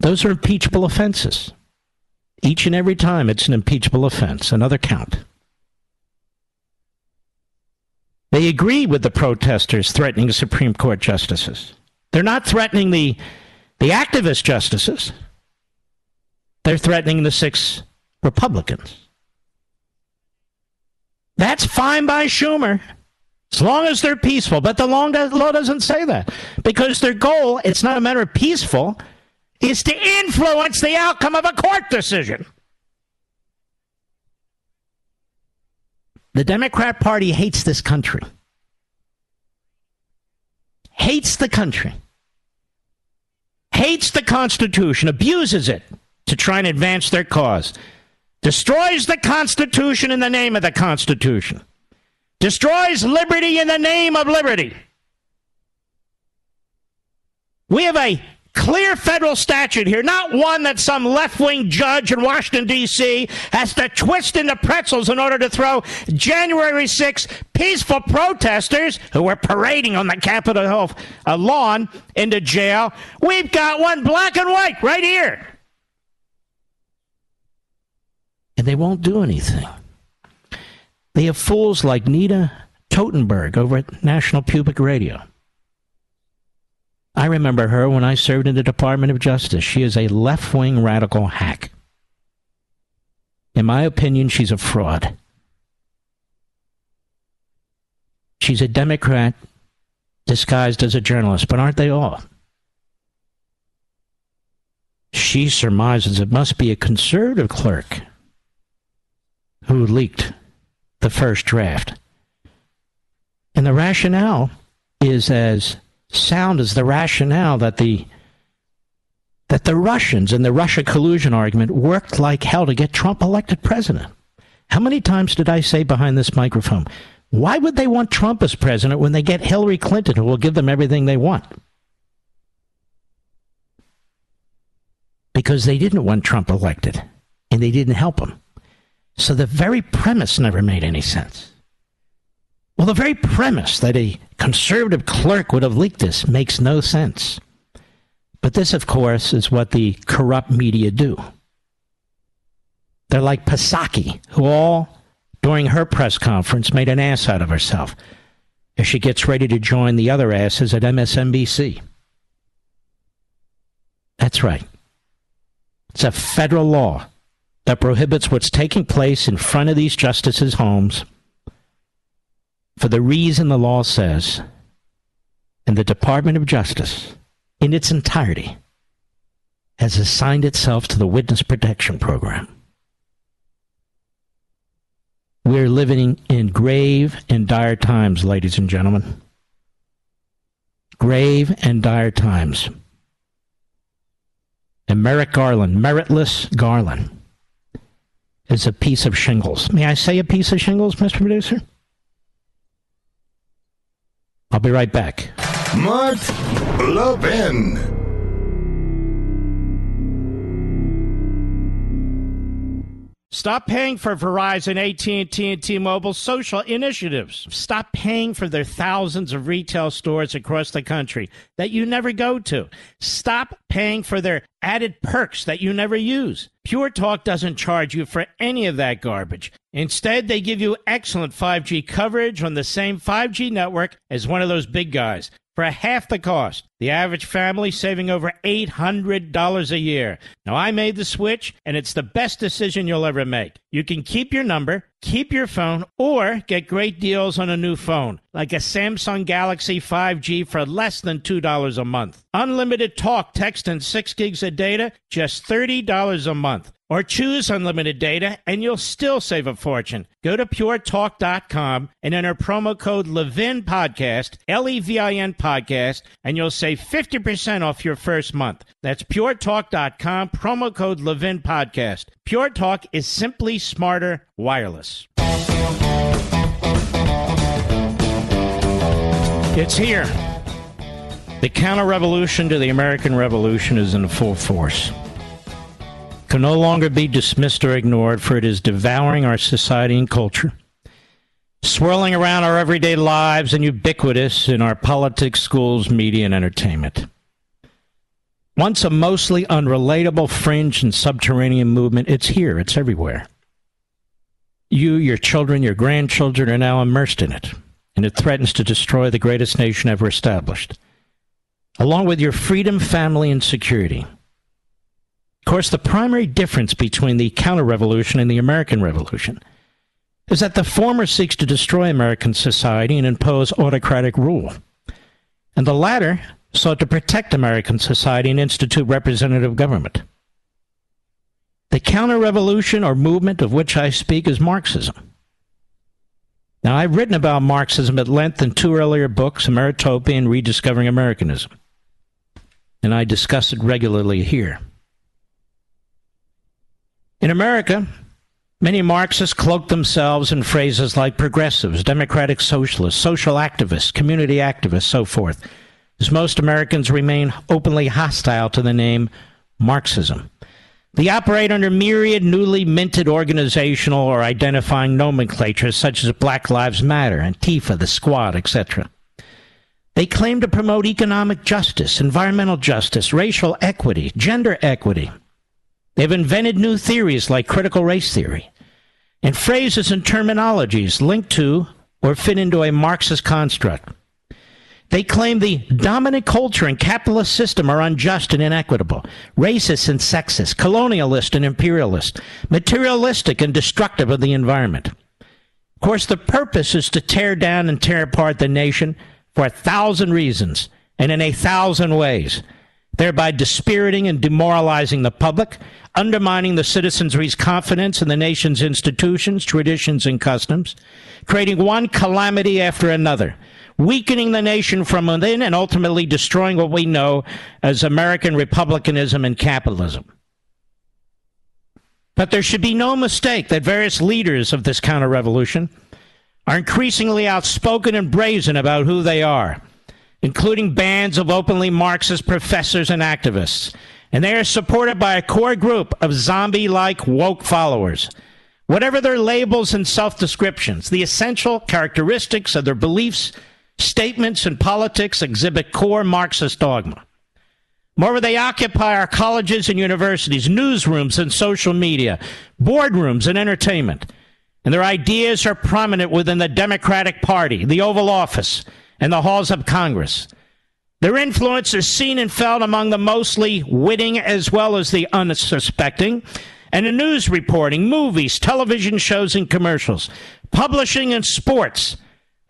Those are impeachable offenses. Each and every time it's an impeachable offense, another count. They agree with the protesters threatening Supreme Court justices. They're not threatening the, the activist justices, they're threatening the six Republicans. That's fine by Schumer. As long as they're peaceful. But the law doesn't say that. Because their goal, it's not a matter of peaceful, is to influence the outcome of a court decision. The Democrat Party hates this country. Hates the country. Hates the Constitution, abuses it to try and advance their cause. Destroys the Constitution in the name of the Constitution. Destroys liberty in the name of liberty. We have a clear federal statute here, not one that some left wing judge in Washington, D.C. has to twist into pretzels in order to throw January 6 peaceful protesters who were parading on the Capitol Hill lawn into jail. We've got one black and white right here. And they won't do anything. They have fools like Nina Totenberg over at National Public Radio I remember her when I served in the Department of Justice. She is a left wing radical hack. In my opinion, she's a fraud. She's a Democrat disguised as a journalist, but aren't they all? She surmises it must be a conservative clerk who leaked the first draft. And the rationale is as sound as the rationale that the that the Russians and the Russia collusion argument worked like hell to get Trump elected president. How many times did I say behind this microphone, why would they want Trump as president when they get Hillary Clinton who will give them everything they want? Because they didn't want Trump elected and they didn't help him. So the very premise never made any sense. Well, the very premise that a conservative clerk would have leaked this makes no sense. But this, of course, is what the corrupt media do. They're like Psaki, who all, during her press conference, made an ass out of herself as she gets ready to join the other asses at MSNBC. That's right. It's a federal law that prohibits what's taking place in front of these justices' homes for the reason the law says, and the Department of Justice, in its entirety, has assigned itself to the Witness Protection Program. We're living in grave and dire times, ladies and gentlemen. Grave and dire times. And Merrick Garland, meritless Garland, is a piece of shingles. May I say a piece of shingles, Mr. Producer? I'll be right back. Mark Levin. Stop paying for Verizon, AT&T, and T-Mobile social initiatives. Stop paying for their thousands of retail stores across the country that you never go to. Stop paying for their added perks that you never use. Pure Talk doesn't charge you for any of that garbage. Instead, they give you excellent 5G coverage on the same 5G network as one of those big guys for half the cost. The average family saving over $800 a year. Now, I made the switch, and it's the best decision you'll ever make. You can keep your number, keep your phone, or get great deals on a new phone, like a Samsung Galaxy 5G for less than $2 a month. Unlimited talk, text, and 6 gigs of data, just $30 a month. Or choose unlimited data and you'll still save a fortune. Go to puretalk.com and enter promo code Levin Podcast, L E V I N Podcast, and you'll save 50% off your first month. That's puretalk.com, promo code Levin Podcast. Pure Talk is simply smarter wireless. It's here. The counter revolution to the American Revolution is in full force can no longer be dismissed or ignored, for it is devouring our society and culture, swirling around our everyday lives, and ubiquitous in our politics, schools, media, and entertainment. Once a mostly unrelatable fringe and subterranean movement, it's here, it's everywhere. You, your children, your grandchildren are now immersed in it, and it threatens to destroy the greatest nation ever established, along with your freedom, family, and security. Of course, the primary difference between the counter revolution and the American Revolution is that the former seeks to destroy American society and impose autocratic rule, and the latter sought to protect American society and institute representative government. The counter revolution or movement of which I speak is Marxism. Now, I've written about Marxism at length in two earlier books, Ameritopia and Rediscovering Americanism. And I discuss it regularly here. In America, many Marxists cloak themselves in phrases like progressives, democratic socialists, social activists, community activists, so forth, as most Americans remain openly hostile to the name Marxism. They operate under myriad newly minted organizational or identifying nomenclatures such as Black Lives Matter, Antifa, the Squad, etc. They claim to promote economic justice, environmental justice, racial equity, gender equity. They've invented new theories like critical race theory and phrases and terminologies linked to or fit into a Marxist construct. They claim the dominant culture and capitalist system are unjust and inequitable, racist and sexist, colonialist and imperialist, materialistic and destructive of the environment. Of course, the purpose is to tear down and tear apart the nation for a thousand reasons and in a thousand ways, thereby dispiriting and demoralizing the public, undermining the citizenry's confidence in the nation's institutions, traditions, and customs, creating one calamity after another weakening the nation from within and ultimately destroying what we know as American republicanism and capitalism. But there should be no mistake that various leaders of this counter revolution are increasingly outspoken and brazen about who they are, including bands of openly Marxist professors and activists. And they are supported by a core group of zombie like woke followers. Whatever their labels and self descriptions, the essential characteristics of their beliefs statements and politics exhibit core Marxist dogma. Moreover, they occupy our colleges and universities, newsrooms and social media, boardrooms and entertainment. And their ideas are prominent within the Democratic Party, the Oval Office, and the halls of Congress. Their influence is seen and felt among the mostly witting as well as the unsuspecting, and in news reporting, movies, television shows, and commercials, publishing and sports,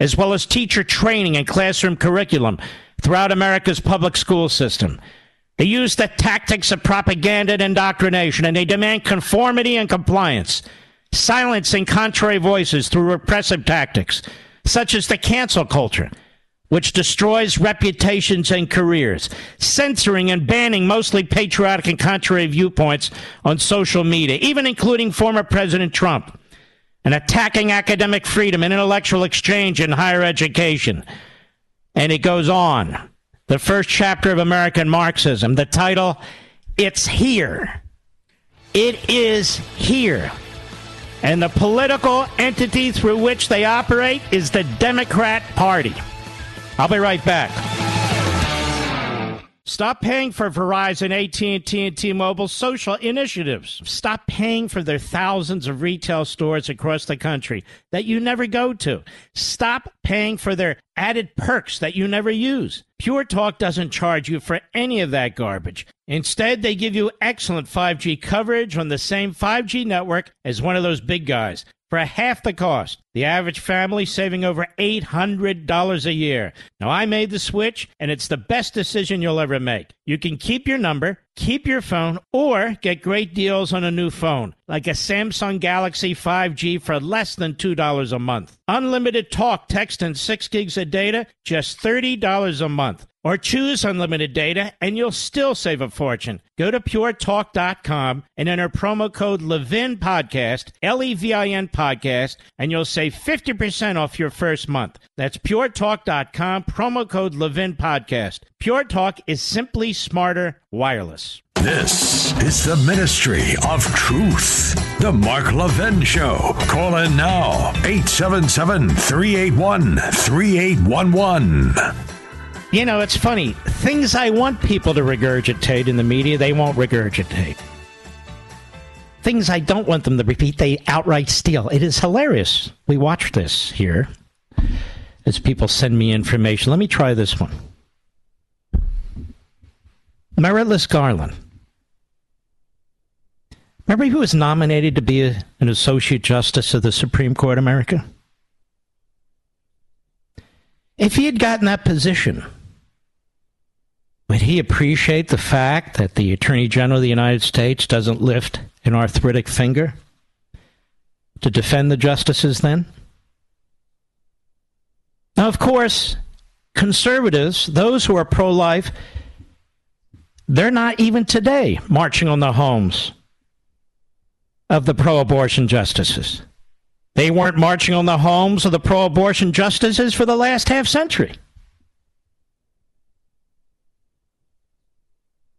as well as teacher training and classroom curriculum throughout America's public school system. They use the tactics of propaganda and indoctrination, and they demand conformity and compliance, silencing contrary voices through repressive tactics, such as the cancel culture, which destroys reputations and careers, censoring and banning mostly patriotic and contrary viewpoints on social media, even including former President Trump and attacking academic freedom and intellectual exchange in higher education. And it goes on. The first chapter of American Marxism, the title, It's Here. It is here. And the political entity through which they operate is the Democrat Party. I'll be right back. Stop paying for Verizon, AT&T, and T-Mobile social initiatives. Stop paying for their thousands of retail stores across the country that you never go to. Stop paying for their added perks that you never use. Pure Talk doesn't charge you for any of that garbage. Instead, they give you excellent 5G coverage on the same 5G network as one of those big guys for half the cost. The average family saving over $800 a year. Now, I made the switch, and it's the best decision you'll ever make. You can keep your number, keep your phone, or get great deals on a new phone, like a Samsung Galaxy 5G for less than $2 a month. Unlimited talk, text, and 6 gigs of data, just $30 a month. Or choose unlimited data and you'll still save a fortune. Go to puretalk.com and enter promo code Levin Podcast, L E V I N Podcast, and you'll save 50% off your first month. That's puretalk.com, promo code Levin Podcast. Pure Talk is simply smarter wireless. This is the Ministry of Truth. The Mark Levin Show. Call in now 877 381 3811. You know, it's funny. Things I want people to regurgitate in the media, they won't regurgitate. Things I don't want them to repeat, they outright steal. It is hilarious. We watch this here as people send me information. Let me try this one. Merritt Garland. Remember who was nominated to be a, an Associate Justice of the Supreme Court of America? If he had gotten that position, would he appreciate the fact that the Attorney General of the United States doesn't lift an arthritic finger to defend the justices then? Now, of course, conservatives, those who are pro life, they're not even today marching on the homes of the pro abortion justices. They weren't marching on the homes of the pro abortion justices for the last half century.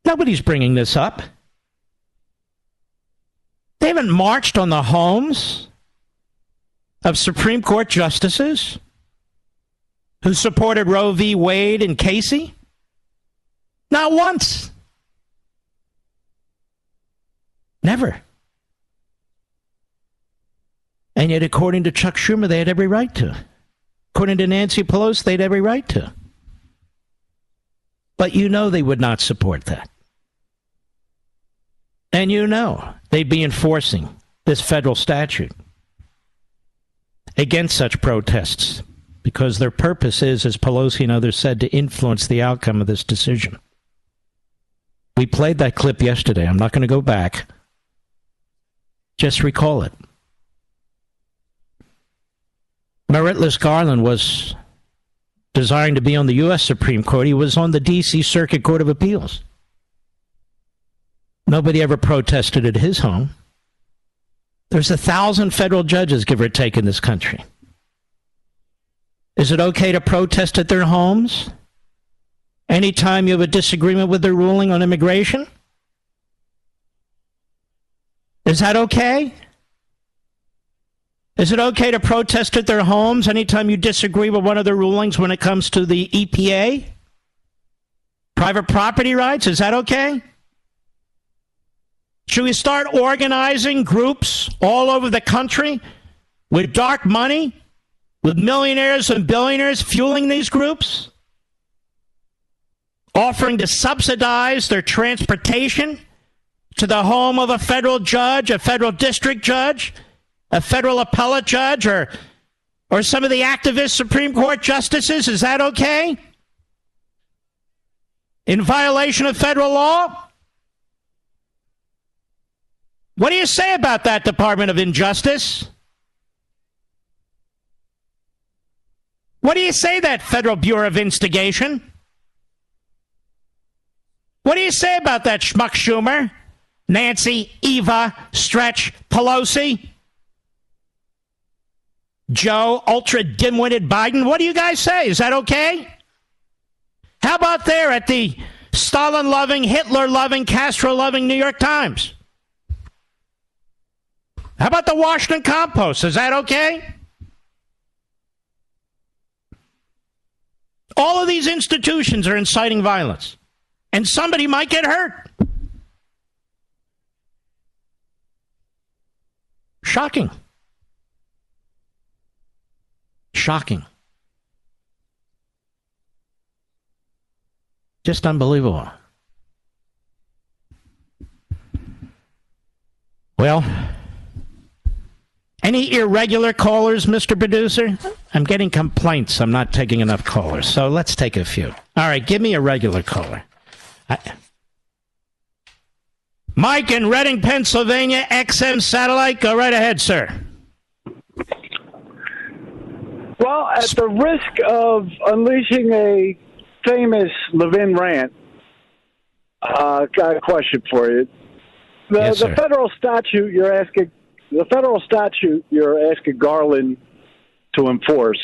Nobody's bringing this up. They haven't marched on the homes of Supreme Court justices who supported Roe v. Wade and Casey? Not once. Never. And yet, according to Chuck Schumer, they had every right to. According to Nancy Pelosi, they had every right to. But you know they would not support that. And you know they'd be enforcing this federal statute against such protests because their purpose is, as Pelosi and others said, to influence the outcome of this decision. We played that clip yesterday. I'm not going to go back. Just recall it. Meritless Garland was desiring to be on the U.S. Supreme Court. He was on the D.C. Circuit Court of Appeals. Nobody ever protested at his home. There's a thousand federal judges, give or take, in this country. Is it okay to protest at their homes? Anytime you have a disagreement with their ruling on immigration? Is that okay? Is it okay to protest at their homes anytime you disagree with one of their rulings when it comes to the EPA? Private property rights? Is that okay? Should we start organizing groups all over the country with dark money, with millionaires and billionaires fueling these groups? Offering to subsidize their transportation to the home of a federal judge, a federal district judge, a federal appellate judge, or, or some of the activist Supreme Court justices? Is that okay? In violation of federal law? What do you say about that Department of Injustice? What do you say that Federal Bureau of Instigation? What do you say about that schmuck Schumer, Nancy, Eva, Stretch, Pelosi, Joe, ultra dim-witted Biden? What do you guys say? Is that okay? How about there at the Stalin-loving, Hitler-loving, Castro-loving New York Times? How about the Washington Compost? Is that okay? All of these institutions are inciting violence, and somebody might get hurt. Shocking. Shocking. Just unbelievable. Well, any irregular callers, Mr. Producer? I'm getting complaints. I'm not taking enough callers. So let's take a few. All right, give me a regular caller. I... Mike in Reading, Pennsylvania, XM Satellite. Go right ahead, sir. Well, at the risk of unleashing a famous Levin rant, uh, got a question for you. The, yes, the federal statute you're asking the federal statute you're asking Garland to enforce,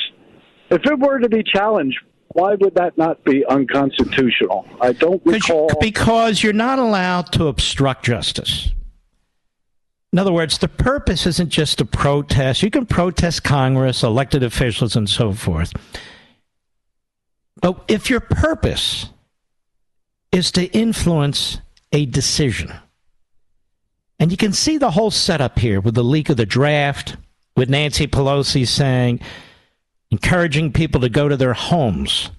if it were to be challenged, why would that not be unconstitutional? I don't recall. Because you're not allowed to obstruct justice. In other words, the purpose isn't just to protest. You can protest Congress, elected officials, and so forth. But if your purpose is to influence a decision, and you can see the whole setup here with the leak of the draft, with Nancy Pelosi saying, encouraging people to go to their homes.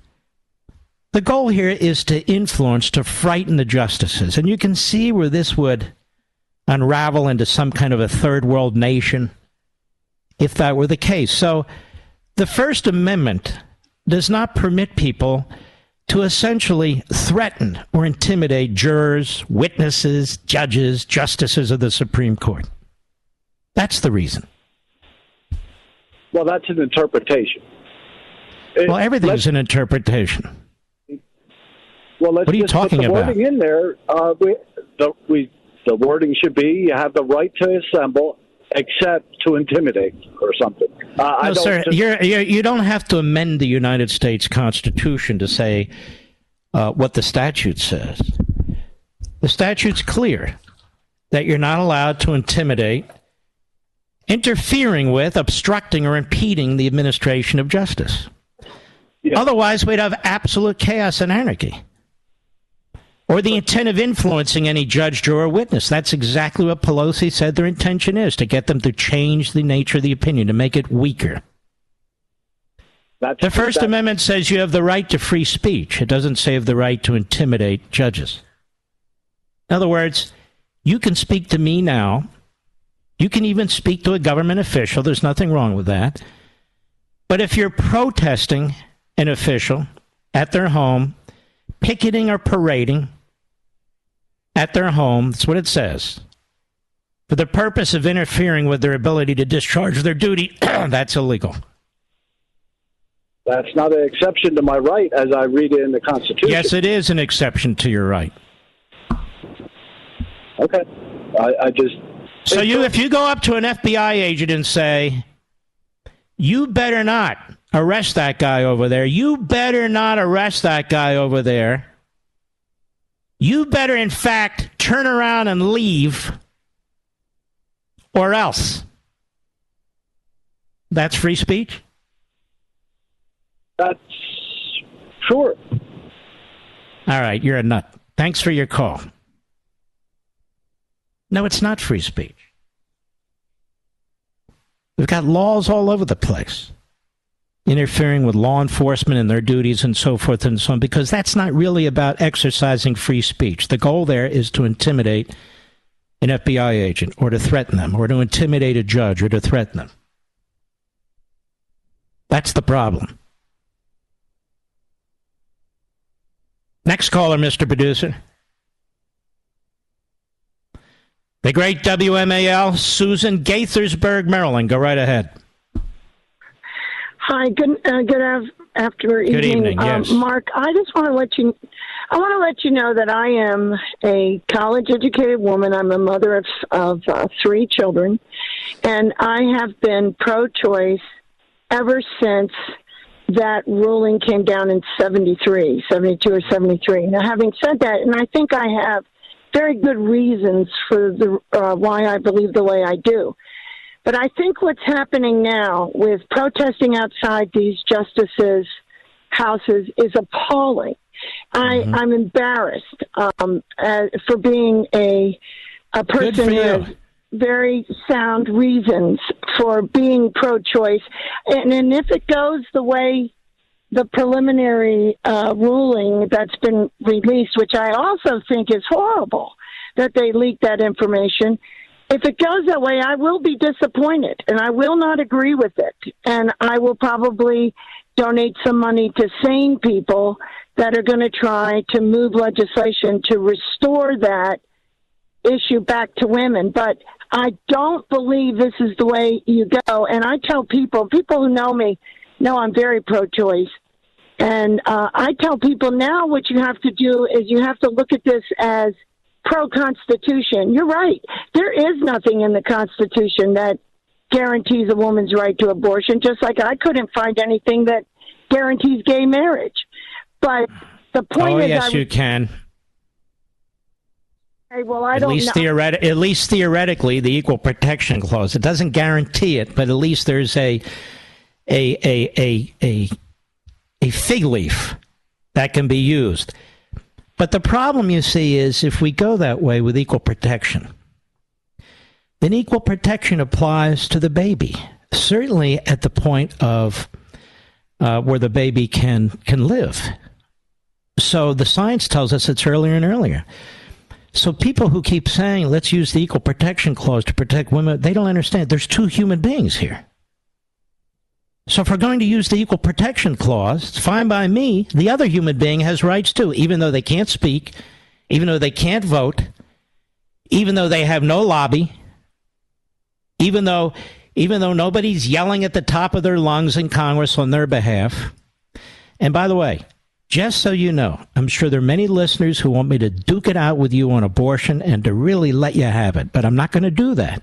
The goal here is to influence, to frighten the justices. And you can see where this would unravel into some kind of a third world nation if that were the case. So the First Amendment does not permit people to essentially threaten or intimidate jurors, witnesses, judges, justices of the Supreme Court. That's the reason. Well, that's an interpretation. well, everything's an interpretation. Well, let's what are you talking about? wording in there. Uh, we, the, we, the wording should be: you have the right to assemble, except to intimidate or something. Uh, I No, don't sir, just- you're, you're, you don't have to amend the United States Constitution to say uh, what the statute says. The statute's clear that you're not allowed to intimidate, interfering with, obstructing, or impeding the administration of justice. Otherwise, we'd have absolute chaos and anarchy. Or the intent of influencing any judge, juror, or witness. That's exactly what Pelosi said their intention is to get them to change the nature of the opinion, to make it weaker. That's, The First that- Amendment says you have the right to free speech. It doesn't say you have the right to intimidate judges. In other words, you can speak to me now. You can even speak to a government official. There's nothing wrong with that. But if you're protesting an official at their home, picketing or parading at their home, that's what it says, for the purpose of interfering with their ability to discharge their duty, that's illegal. That's not an exception to my right, as I read it in the Constitution. Yes, it is an exception to your right. Okay. I, I just. So you, if you go up to an FBI agent and say, "You better not arrest that guy over there. You better not arrest that guy over there. You better, in fact, turn around and leave, or else." That's free speech. That's sure. All right, you're a nut. Thanks for your call. No, it's not free speech. We've got laws all over the place interfering with law enforcement and their duties and so forth and so on, because that's not really about exercising free speech. The goal there is to intimidate an FBI agent or to threaten them or to intimidate a judge or to threaten them. That's the problem. Next caller, Mr. Producer. The great WMAL, Susan Gaithersburg, Maryland. Go right ahead. Hi, good uh, good af- after Good evening, evening, Um, yes. Mark. I just want to let you, I want to let you know that I am a college educated woman. I'm a mother of of uh, three children, and I have been pro-choice ever since that ruling came down in 73, 72 or 73. Now, having said that, and I think I have very good reasons for the uh, why I believe the way I do. But I think what's happening now with protesting outside these justices' houses is appalling. I, I'm embarrassed um, uh, for being a a person has very sound reasons for being pro-choice, and, and if it goes the way the preliminary uh, ruling that's been released, which I also think is horrible that they leaked that information. If it goes that way, I will be disappointed and I will not agree with it. And I will probably donate some money to sane people that are going to try to move legislation to restore that issue back to women. But I don't believe this is the way you go. And I tell people, people who know me know I'm very pro choice. And uh, I tell people now what you have to do is you have to look at this as pro Constitution. You're right. There is nothing in the Constitution that guarantees a woman's right to abortion, just like I couldn't find anything that guarantees gay marriage. But the oh, point is Oh, is, yes, I, you can. Okay, well, I At don't least, at least theoretically, the Equal Protection Clause. It doesn't guarantee it, but at least there's a a a a a, a fig leaf that can be used. But the problem, you see, is if we go that way with equal protection, then equal protection applies to the baby. Certainly at the point of uh, where the baby can can live. So the science tells us it's earlier and earlier. So people who keep saying, let's use the equal protection clause to protect women, they don't understand. There's two human beings here. So if we're going to use the equal protection clause, it's fine by me. The other human being has rights too, even though they can't speak, even though they can't vote, even though they have no lobby, even though even though nobody's yelling at the top of their lungs in Congress on their behalf. And by the way, just so you know, I'm sure there are many listeners who want me to duke it out with you on abortion and to really let you have it, but I'm not going to do that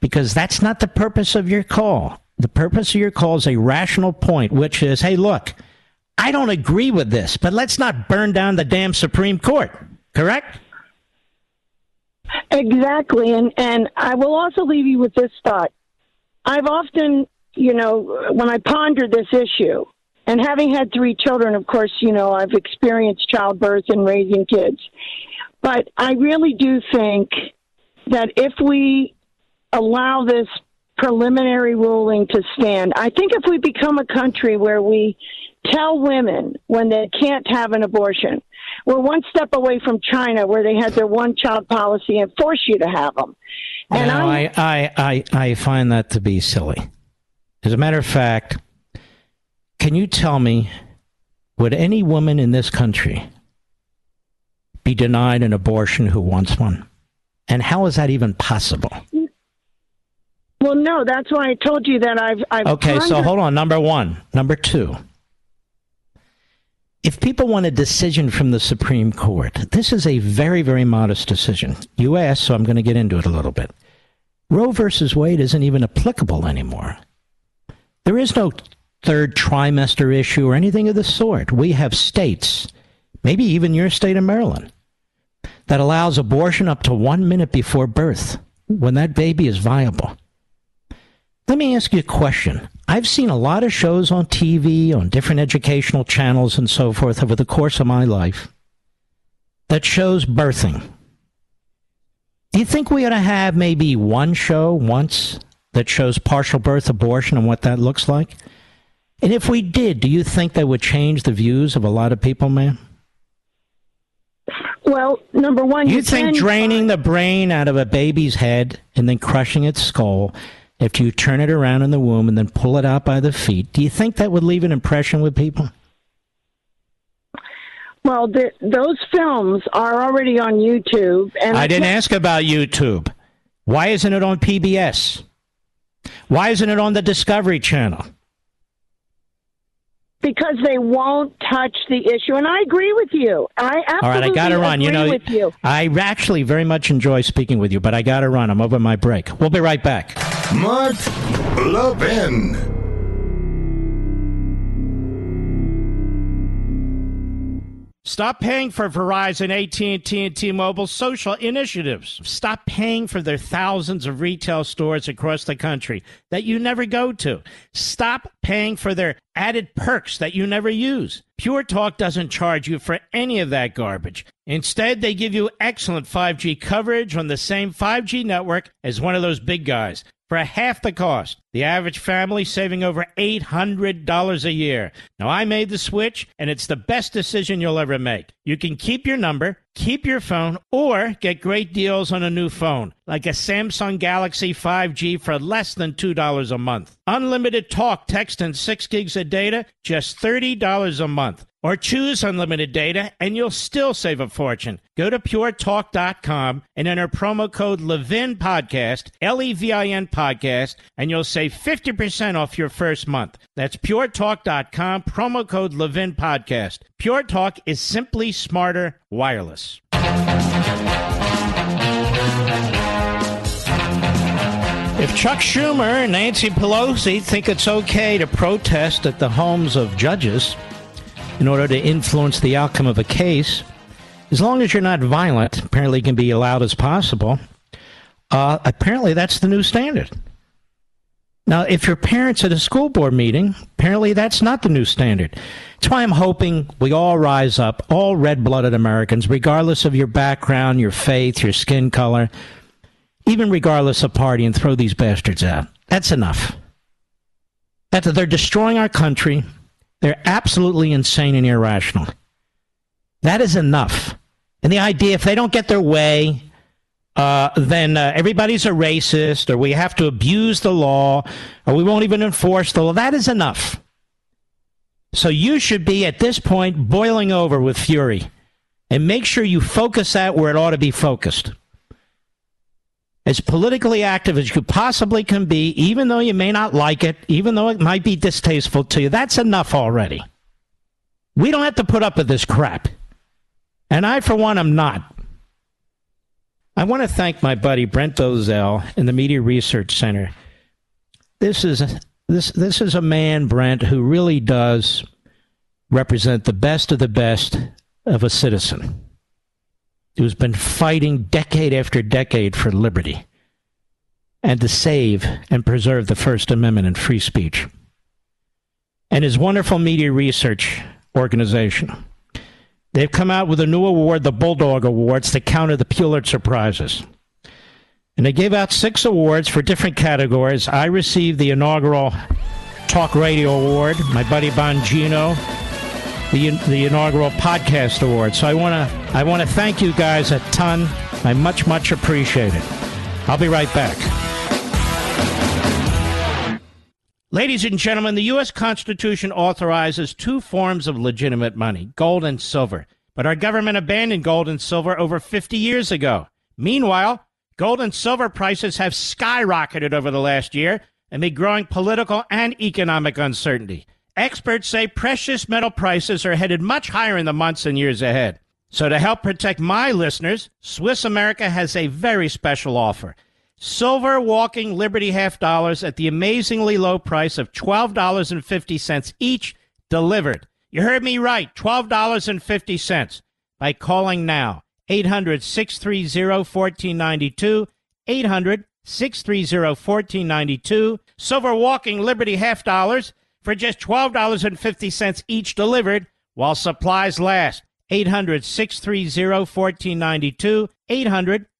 because that's not the purpose of your call. The purpose of your call is a rational point, which is hey, look, I don't agree with this, but let's not burn down the damn Supreme Court, correct? Exactly. And, and I will also leave you with this thought. I've often, you know, when I ponder this issue, and having had three children, of course, you know, I've experienced childbirth and raising kids. But I really do think that if we allow this preliminary ruling to stand, I think if we become a country where we tell women when they can't have an abortion, we're one step away from China where they had their one child policy and force you to have them. And no, I, I, I, I find that to be silly. As a matter of fact, can you tell me, would any woman in this country be denied an abortion who wants one? And how is that even possible? Well, no, that's why I told you that I've. I've okay, pondered- so hold on. Number one. Number two. If people want a decision from the Supreme Court, this is a very, very modest decision. You asked, so I'm going to get into it a little bit. Roe versus Wade isn't even applicable anymore. There is no third trimester issue or anything of the sort. We have states, maybe even your state of Maryland, that allows abortion up to one minute before birth when that baby is viable. Let me ask you a question. I've seen a lot of shows on TV, on different educational channels, and so forth over the course of my life that shows birthing. Do you think we ought to have maybe one show once that shows partial birth abortion and what that looks like? And if we did, do you think that would change the views of a lot of people, ma'am? Well, number one, you, you think draining the brain out of a baby's head and then crushing its skull, if you turn it around in the womb and then pull it out by the feet, do you think that would leave an impression with people? Well, the, those films are already on YouTube, and I didn't ask about YouTube. Why isn't it on PBS? Why isn't it on the Discovery Channel? because they won't touch the issue. And I agree with you. I absolutely All right, I got to run. You know, you. I actually very much enjoy speaking with you, but I got to run. I'm over my break. We'll be right back. Mark Levin. Stop paying for Verizon, AT&T, and T-Mobile social initiatives. Stop paying for their thousands of retail stores across the country that you never go to. Stop paying for their added perks that you never use. Pure Talk doesn't charge you for any of that garbage. Instead, they give you excellent 5G coverage on the same 5G network as one of those big guys for half the cost. The average family saving over $800 a year. Now, I made the switch, and it's the best decision you'll ever make. You can keep your number, keep your phone, or get great deals on a new phone, like a Samsung Galaxy 5G for less than $2 a month. Unlimited talk, text, and 6 gigs of data, just $30 a month. Or choose unlimited data and you'll still save a fortune. Go to puretalk.com and enter promo code Levin Podcast, L E V I N Podcast, and you'll save 50% off your first month. That's puretalk.com, promo code Levin Podcast. Pure Talk is simply smarter wireless. If Chuck Schumer and Nancy Pelosi think it's okay to protest at the homes of judges in order to influence the outcome of a case, as long as you're not violent, apparently can be allowed as possible. Uh, apparently, that's the new standard. Now, if your parents at a school board meeting, apparently that's not the new standard. That's why I'm hoping we all rise up, all red blooded Americans, regardless of your background, your faith, your skin color, even regardless of party, and throw these bastards out. That's enough. That they're destroying our country. They're absolutely insane and irrational. That is enough. And the idea if they don't get their way, uh, then uh, everybody's a racist, or we have to abuse the law, or we won't even enforce the law. That is enough. So you should be at this point boiling over with fury. And make sure you focus that where it ought to be focused as politically active as you possibly can be, even though you may not like it, even though it might be distasteful to you. That's enough already. We don't have to put up with this crap. And I, for one, am not. I want to thank my buddy Brent Bozell in the Media Research Center. This is this this is a man, Brent, who really does represent the best of the best of a citizen who's been fighting decade after decade for liberty and to save and preserve the First Amendment and free speech. And his wonderful media research organization. They've come out with a new award, the Bulldog Awards, to counter the Pulitzer Prizes. And they gave out six awards for different categories. I received the inaugural Talk Radio Award, my buddy Bongino, the, the inaugural Podcast Award. So I want to I want to thank you guys a ton. I much, much appreciate it. I'll be right back. Ladies and gentlemen, the U.S. Constitution authorizes two forms of legitimate money gold and silver. But our government abandoned gold and silver over 50 years ago. Meanwhile, gold and silver prices have skyrocketed over the last year amid growing political and economic uncertainty. Experts say precious metal prices are headed much higher in the months and years ahead. So, to help protect my listeners, Swiss America has a very special offer silver walking Liberty half dollars at the amazingly low price of $12.50 each delivered. You heard me right, $12.50 by calling now. 800 630 1492. 800 630 1492. Silver walking Liberty half dollars for just $12.50 each delivered while supplies last. 800 630 1492. 800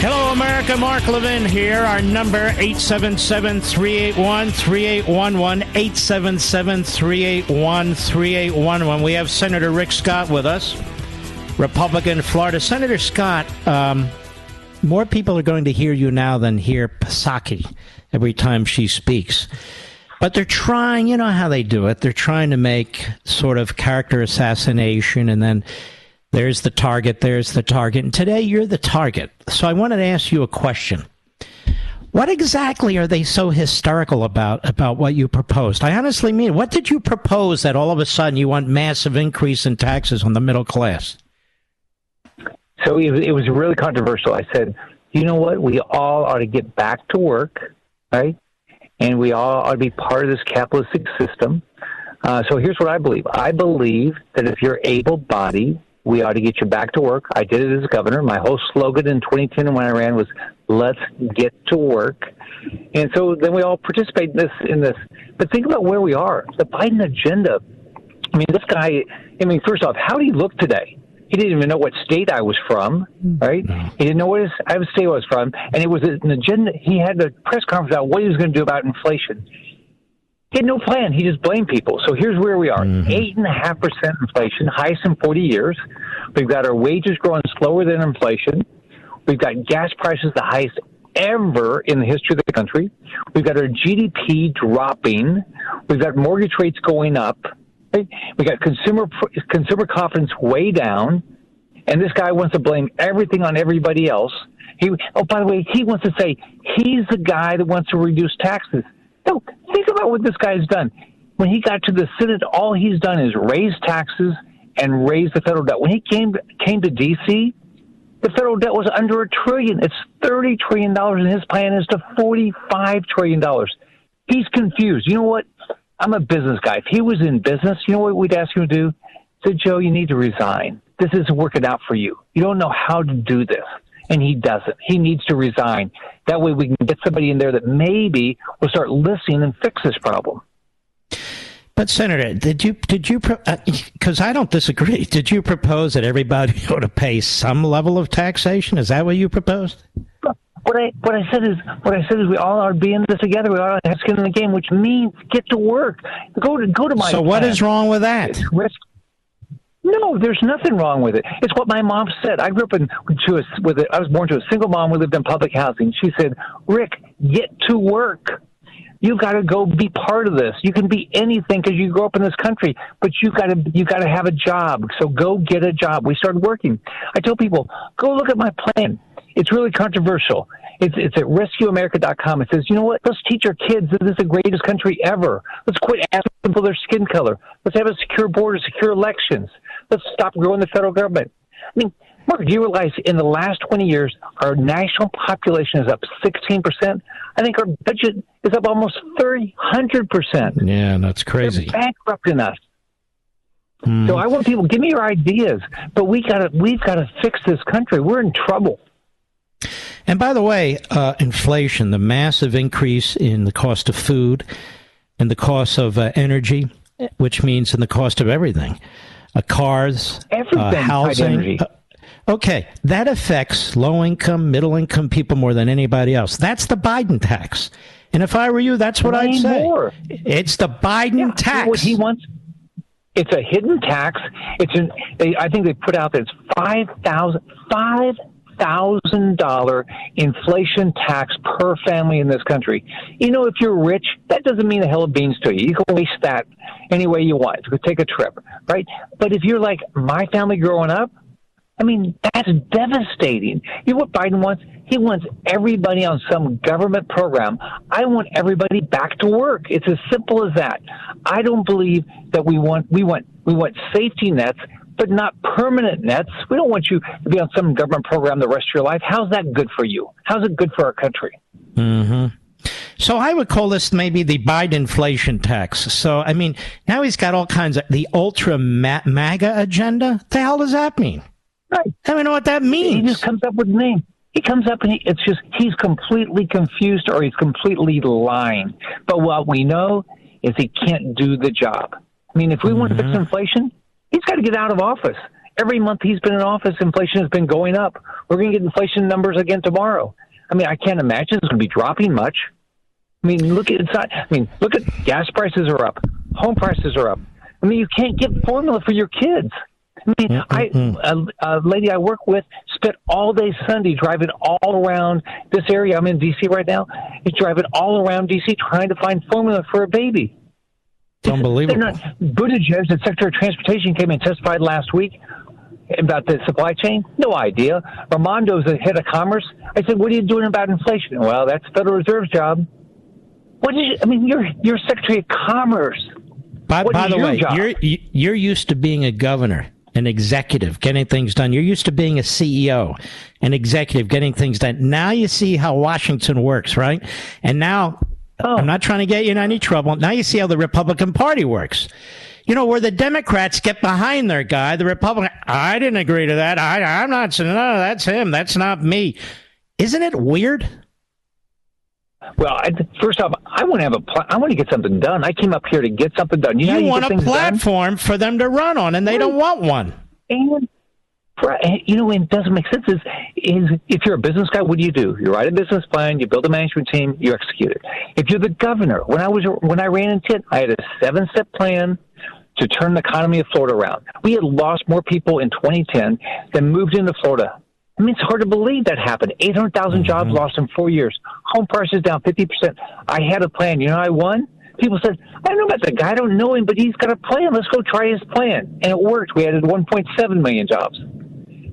Hello, America. Mark Levin here. Our number 877 381 3811. 877 381 3811. We have Senator Rick Scott with us, Republican Florida. Senator Scott, um, more people are going to hear you now than hear Psaki every time she speaks. But they're trying, you know how they do it. They're trying to make sort of character assassination and then there's the target, there's the target. And today you're the target. So I wanted to ask you a question. What exactly are they so hysterical about about what you proposed? I honestly mean, what did you propose that all of a sudden you want massive increase in taxes on the middle class? So it was, really controversial. I said, you know what? We all ought to get back to work, right? And we all ought to be part of this capitalistic system. Uh, so here's what I believe. I believe that if you're able-bodied we ought to get you back to work. I did it as governor. My whole slogan in 2010 when I ran was "Let's get to work." And so then we all participate in this. In this, but think about where we are. The Biden agenda. I mean, this guy. I mean, first off, how did he look today? He didn't even know what state I was from, mm-hmm. right? He didn't know what his, I state I was from, and it was an agenda. He had a press conference about what he was going to do about inflation. He had no plan. He just blamed people. So here's where we are: mm-hmm. eight and a half percent inflation, highest in 40 years. We've got our wages growing slower than inflation. We've got gas prices the highest ever in the history of the country. We've got our GDP dropping. We've got mortgage rates going up. We got consumer consumer confidence way down, and this guy wants to blame everything on everybody else. He oh by the way, he wants to say he's the guy that wants to reduce taxes. No, think about what this guy's done. When he got to the Senate, all he's done is raise taxes and raise the federal debt. When he came came to D.C., the federal debt was under a trillion. It's thirty trillion dollars, and his plan is to forty-five trillion dollars. He's confused. You know what? I'm a business guy. If he was in business, you know what we'd ask him to do? Say, Joe, you need to resign. This isn't working out for you. You don't know how to do this and he doesn't. He needs to resign. That way, we can get somebody in there that maybe will start listening and fix this problem. But Senator, did you did you because uh, I don't disagree? Did you propose that everybody ought to pay some level of taxation? Is that what you proposed? What I what I said is what I said is we all are being this together. We all have skin in the game, which means get to work. Go to go to my. So what is wrong with that? Risk No, there's nothing wrong with it. It's what my mom said. I grew up in to a, with a, I was born to a single mom who lived in public housing. She said, "Rick, get to work. You got to go be part of this. You can be anything because you grew up in this country, but you got to you got to have a job. So go get a job." We started working. I tell people, "Go look at my plan. It's really controversial. It's, it's at rescueamerica.com. It says, you know what? Let's teach our kids that this is the greatest country ever. Let's quit asking for their skin color. Let's have a secure border, secure elections. Let's stop growing the federal government. I mean, Mark, do you realize in the last 20 years, our national population is up 16%? I think our budget is up almost 300%. Yeah, that's crazy. They're bankrupting us. So I want people give me your ideas, but we got to we've got to fix this country. We're in trouble. And by the way, uh, inflation, the massive increase in the cost of food and the cost of uh, energy, which means in the cost of everything, uh, cars, Everything tied housing. energy. Uh, okay, that affects low income, middle income people more than anybody else. That's the Biden tax. And if I were you, that's what I'd say. more. It's the Biden tax. What he wants. It's a hidden tax. It's an. They, I think they put out that it's five thousand five thousand dollar inflation tax per family in this country. You know, if you're rich, that doesn't mean a hell of beans to you. You can waste that any way you want. You could take a trip, right? But if you're like my family growing up, I mean, that's devastating. You know what Biden wants? He wants everybody on some government program. I want everybody back to work. It's as simple as that. I don't believe that we want we want we want safety nets, but not permanent nets. We don't want you to be on some government program the rest of your life. How's that good for you? How's it good for our country? hmm So I would call this maybe the Biden inflation tax. So I mean, now he's got all kinds of the ultra ma- MAGA agenda. What the hell does that mean? Right. I don't know what that means. He just comes up with a name. He comes up and he, it's just he's completely confused or he's completely lying. But what we know is he can't do the job. I mean, if we want to fix inflation, he's got to get out of office. Every month he's been in office, inflation has been going up. We're going to get inflation numbers again tomorrow. I mean, I can't imagine it's going to be dropping much. I mean, look at inside. I mean, look at gas prices are up, home prices are up. I mean, you can't get formula for your kids. I mean, mm-hmm. I a, a lady I work with spent all day Sunday driving all around this area. I'm in D.C. right now. He's driving all around D.C. trying to find formula for a baby. It's unbelievable. They're not. Buttigieg, the Secretary of Transportation, came and testified last week about the supply chain. No idea. Raimondo's the head of commerce. I said, "What are you doing about inflation?" Well, that's the Federal Reserve's job. What is? I mean, you're you're Secretary of Commerce. By, by the your way, job? you're you're used to being a governor, an executive, getting things done. You're used to being a CEO, an executive, getting things done. Now you see how Washington works, right? And now Oh. I'm not trying to get you in any trouble. Now you see how the Republican Party works. You know, where the Democrats get behind their guy, the Republican, I didn't agree to that. I, I'm not saying, no, that's him. That's not me. Isn't it weird? Well, I, first off, I want to have a. Pl- I want to get something done. I came up here to get something done. You, You you want a things done? platform for them to run on, and they don't want one. And you know, it doesn't make sense. Is is if you're a business guy, what do you do? You write a business plan, you build a management team, you execute it. If you're the governor, when I was when I ran in TIT, I had a seven step plan to turn the economy of Florida around. We had lost more people in 2010 than moved into Florida. I mean, it's hard to believe that happened. 800,000 mm-hmm. jobs lost in four years. Home prices down 50%. I had a plan. You know, I won. People said, I don't know about the guy. I don't know him, but he's got a plan. Let's go try his plan. And it worked. We added 1.7 million jobs.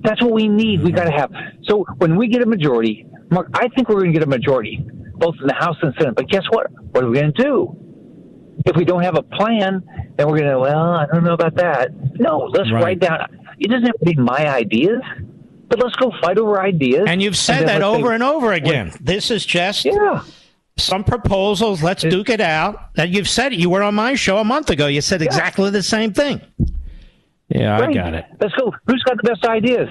That's what we need. We mm-hmm. got to have. So when we get a majority, Mark, I think we're going to get a majority, both in the House and Senate. But guess what? What are we going to do? If we don't have a plan, then we're going to, well, I don't know about that. No, let's Right. write down. It doesn't have to be my ideas, but let's go fight over ideas. And you've said then that over say- and over again. This is just yeah. some proposals. Let's duke it out. That you've said it. You were on my show a month ago. You said exactly the same thing. Yeah, I got it. Let's go. Who's got the best ideas?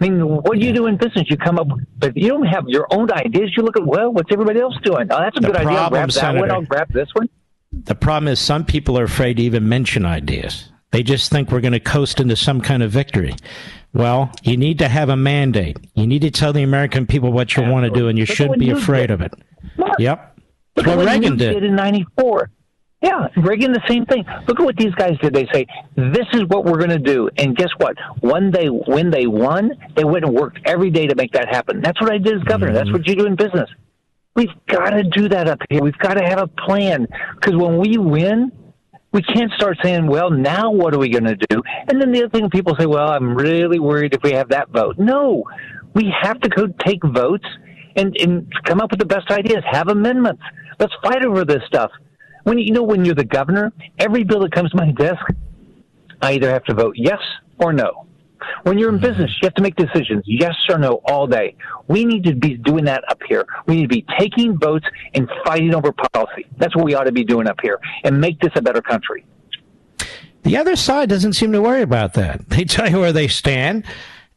I mean, what do you do in business? You come up, but you don't have your own ideas. You look at, well, what's everybody else doing? Oh, that's a The good idea. I'll problem, grab that one. I'll grab this one. The problem is some people are afraid to even mention ideas. They just think we're going to coast into some kind of victory. Well, you need to have a mandate. You need to tell the American people what you want to do, and you shouldn't be afraid did. of it. Mark, Yep. Look That's what what Reagan did. did in '94. Yeah, Reagan, the same thing. Look at what these guys did. They say, this is what we're going to do. And guess what? When they, when they won, they went and worked every day to make that happen. That's what I did as governor. Mm-hmm. That's what you do in business. We've got to do that up here. We've got to have a plan. Because when we win, we can't start saying, well, now what are we going to do? And then the other thing people say, well, I'm really worried if we have that vote. No, we have to go take votes and, and come up with the best ideas, have amendments. Let's fight over this stuff when you know when you're the governor, every bill that comes to my desk, I either have to vote yes or no. When you're in mm-hmm. business, you have to make decisions, yes or no, all day. We need to be doing that up here. We need to be taking votes and fighting over policy. That's what we ought to be doing up here and make this a better country. The other side doesn't seem to worry about that. They tell you where they stand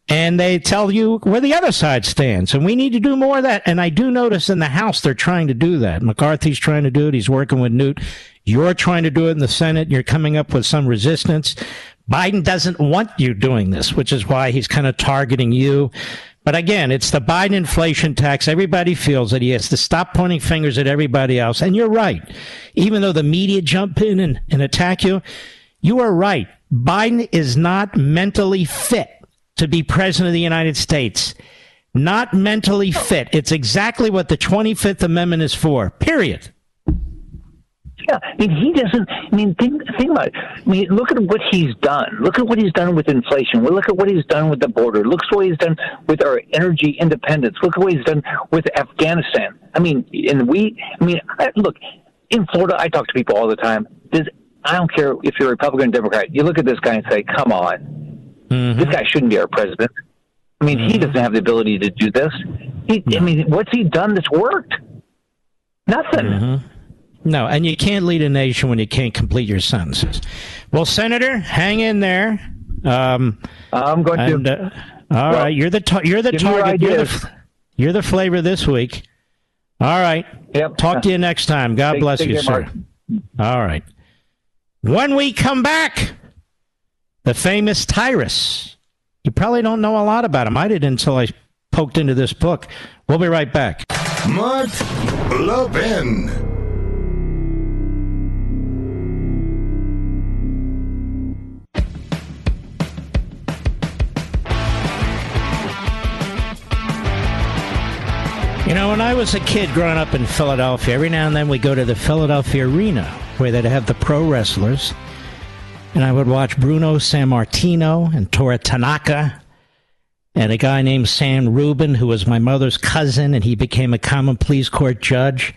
and they tell you where the other side stands. And we need to do more of that. And I do notice in the House they're trying to do that. McCarthy's trying to do it. He's working with Newt. You're trying to do it in the Senate. You're coming up with some resistance. Biden doesn't want you doing this, which is why he's kind of targeting you. But again, it's the Biden inflation tax. Everybody feels that he has to stop pointing fingers at everybody else. And you're right. Even though the media jump in and, and attack you, you are right. Biden is not mentally fit to be president of the United States. Not mentally fit. It's exactly what the 25th Amendment is for, period. Yeah, I mean, he doesn't. I mean, think, think about it. I mean, look at what he's done. Look at what he's done with inflation. Look at what he's done with the border. Look at what he's done with our energy independence. Look at what he's done with Afghanistan. I mean, and we. I mean, I, look in Florida. I talk to people all the time. Does I don't care if you're Republican or Democrat. You look at this guy and say, "Come on, Mm-hmm. This guy shouldn't be our president. I mean, mm-hmm. he doesn't have the ability to do this. He, I mean, what's he done that's worked? Nothing. Mm-hmm. No, and you can't lead a nation when you can't complete your sentences. Well, Senator, hang in there. Um, I'm going and, to. Uh, all well, right, you're the ta- you're the target. You're the, you're the flavor this week. All right. Yep. Talk to you next time. God bless you, sir. Mark. All right. When we come back the famous Tyrus. You probably don't know a lot about him. I did until I poked into this book. We'll be right back. Mark Levin. You know, when I was a kid growing up in Philadelphia, every now and then we go to the Philadelphia Arena where they'd have the pro wrestlers and I would watch Bruno Sammartino and Toru Tanaka and a guy named Sam Rubin, who was my mother's cousin, and he became a common pleas court judge.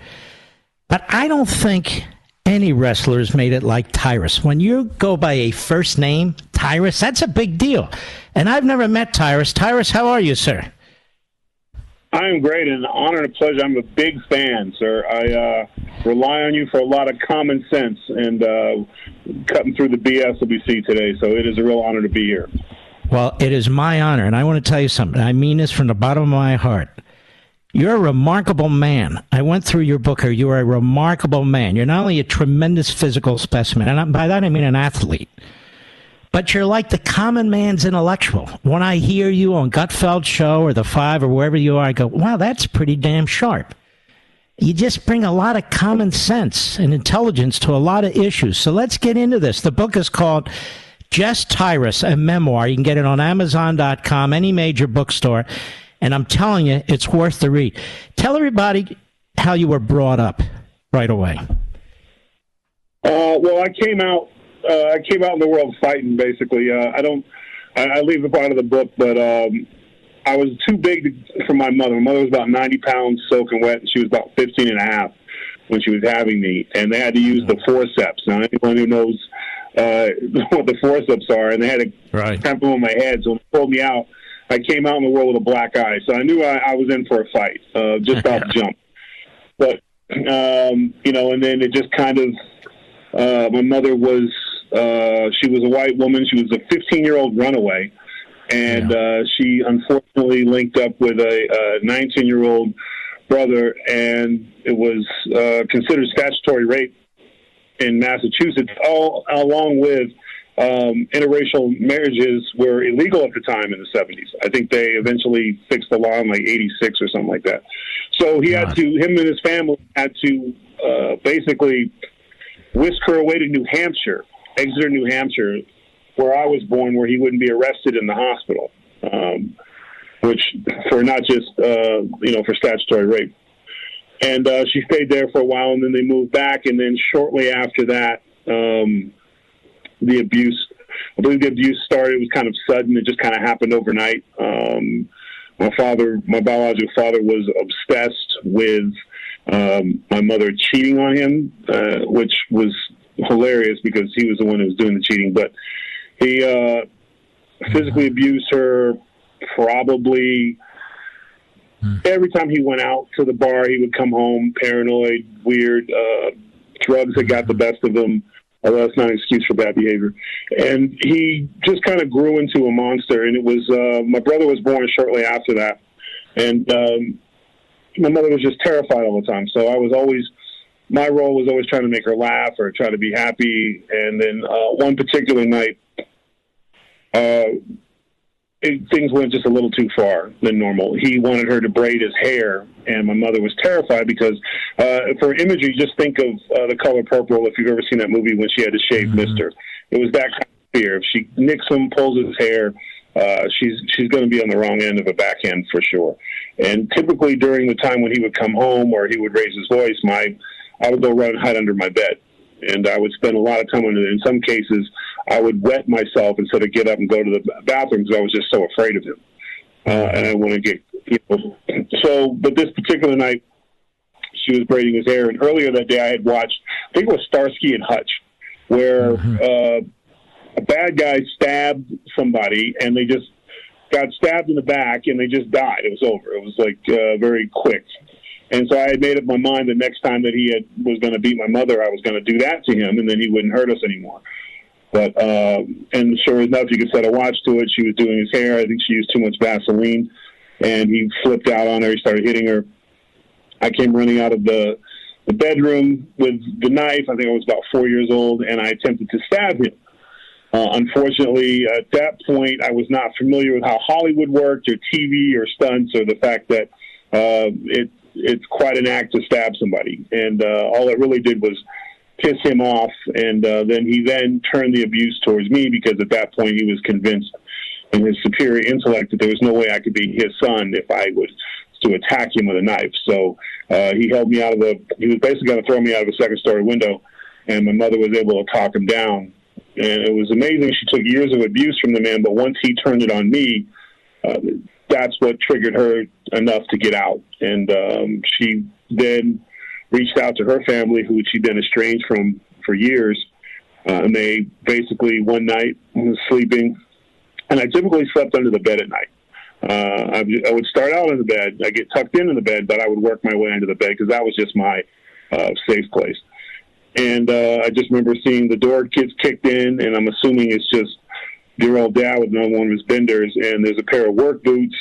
But I don't think any wrestlers made it like Tyrus. When you go by a first name, Tyrus, that's a big deal. And I've never met Tyrus. Tyrus, how are you, sir? I'm great, and honor and a pleasure. I'm a big fan, sir. I uh, rely on you for a lot of common sense and uh, cutting through the BS that we see today. So it is a real honor to be here. Well, it is my honor, and I want to tell you something. I mean this from the bottom of my heart. You're a remarkable man. I went through your book here. You are a remarkable man. You're not only a tremendous physical specimen, and by that I mean an athlete but you're like the common man's intellectual. When I hear you on Gutfeld show or the Five or wherever you are, I go, wow, that's pretty damn sharp. You just bring a lot of common sense and intelligence to a lot of issues. So let's get into this. The book is called Just Tyrus, a memoir. You can get it on Amazon.com, any major bookstore. And I'm telling you, it's worth the read. Tell everybody how you were brought up right away. Uh, well, I came out uh, I came out in the world fighting. Basically, uh, I don't. I, I leave the part of the book, but um, I was too big to, for my mother. My mother was about 90 pounds soaking wet, and she was about 15 and a half when she was having me, and they had to use the forceps. Now, anyone who knows uh, what the forceps are, and they had to right. clamp them on my head, so when they pulled me out, I came out in the world with a black eye. So I knew I, I was in for a fight, uh, just off the jump. But um, you know, and then it just kind of. Uh, my mother was uh, she was a white woman. She was a 15 year old runaway. And yeah. uh, she unfortunately linked up with a 19 year old brother, and it was uh, considered statutory rape in Massachusetts, all along with um, interracial marriages were illegal at the time in the 70s. I think they eventually fixed the law in like 86 or something like that. So he had to, him and his family had to uh, basically whisk her away to New Hampshire, Exeter, New Hampshire, where I was born, where he wouldn't be arrested in the hospital, um, which for not just uh, you know for statutory rape. And uh, she stayed there for a while, and then they moved back. And then shortly after that, um, the abuse. I believe the abuse started. It was kind of sudden. It just kind of happened overnight. Um, my father, my biological father, was obsessed with um, my mother cheating on him, uh, which was hilarious because he was the one who was doing the cheating. But he uh, physically abused her probably every time he went out to the bar. He would come home paranoid, weird. Uh, drugs had got the best of him. Although that's not an excuse for bad behavior, and he just kind of grew into a monster. And it was uh, my brother was born shortly after that, and um, my mother was just terrified all the time. So I was always my role was always trying to make her laugh or try to be happy. And then uh, one particular night, uh, it, things went just a little too far than normal. He wanted her to braid his hair, and my mother was terrified because, uh, for imagery, just think of uh, the color purple. If you've ever seen that movie when she had to shave mm-hmm. Mister, it was that kind of fear. If she nicks him, pulls his hair, uh, she's she's going to be on the wrong end of a backhand for sure. And typically during the time when he would come home or he would raise his voice, my I would go run and hide under my bed, and I would spend a lot of time under. In some cases, I would wet myself instead of get up and go to the bathroom because I was just so afraid of him, uh, and I want to get you know. So, but this particular night, she was braiding his hair, and earlier that day, I had watched. I think it was Starsky and Hutch, where mm-hmm. uh, a bad guy stabbed somebody, and they just got stabbed in the back, and they just died. It was over. It was like uh, very quick. And so I had made up my mind the next time that he had, was going to beat my mother, I was going to do that to him, and then he wouldn't hurt us anymore. But uh, and sure enough, you could set a watch to it. She was doing his hair. I think she used too much Vaseline, and he flipped out on her. He started hitting her. I came running out of the the bedroom with the knife. I think I was about four years old, and I attempted to stab him. Uh, unfortunately, at that point, I was not familiar with how Hollywood worked, or TV, or stunts, or the fact that uh, it it's quite an act to stab somebody, and uh, all it really did was piss him off, and uh, then he then turned the abuse towards me because at that point he was convinced in his superior intellect that there was no way I could be his son if I was to attack him with a knife. So uh, he held me out of the. He was basically going to throw me out of a second story window, and my mother was able to talk him down. And it was amazing. She took years of abuse from the man, but once he turned it on me, uh, that's what triggered her enough to get out. And um, she then reached out to her family, who she'd been estranged from for years. Uh, and they basically one night was sleeping, and I typically slept under the bed at night. Uh, I, I would start out in the bed. I get tucked in in the bed, but I would work my way into the bed because that was just my uh, safe place. And uh, I just remember seeing the door kicked in, and I'm assuming it's just dear old dad with another one of his benders, and there's a pair of work boots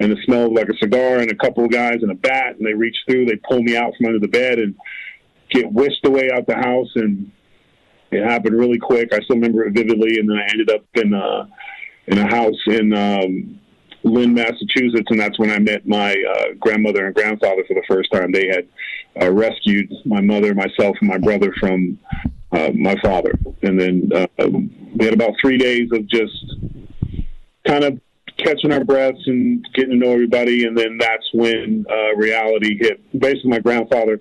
and it smelled like a cigar and a couple of guys and a bat and they reach through they pull me out from under the bed and get whisked away out the house and it happened really quick. I still remember it vividly and then i ended up in uh in a house in um lynn massachusetts and that's when i met my uh grandmother and grandfather for the first time. They had uh, rescued my mother myself and my brother from uh, my father. And then uh, we had about three days of just kind of catching our breaths and getting to know everybody, and then that's when uh, reality hit. Basically, my grandfather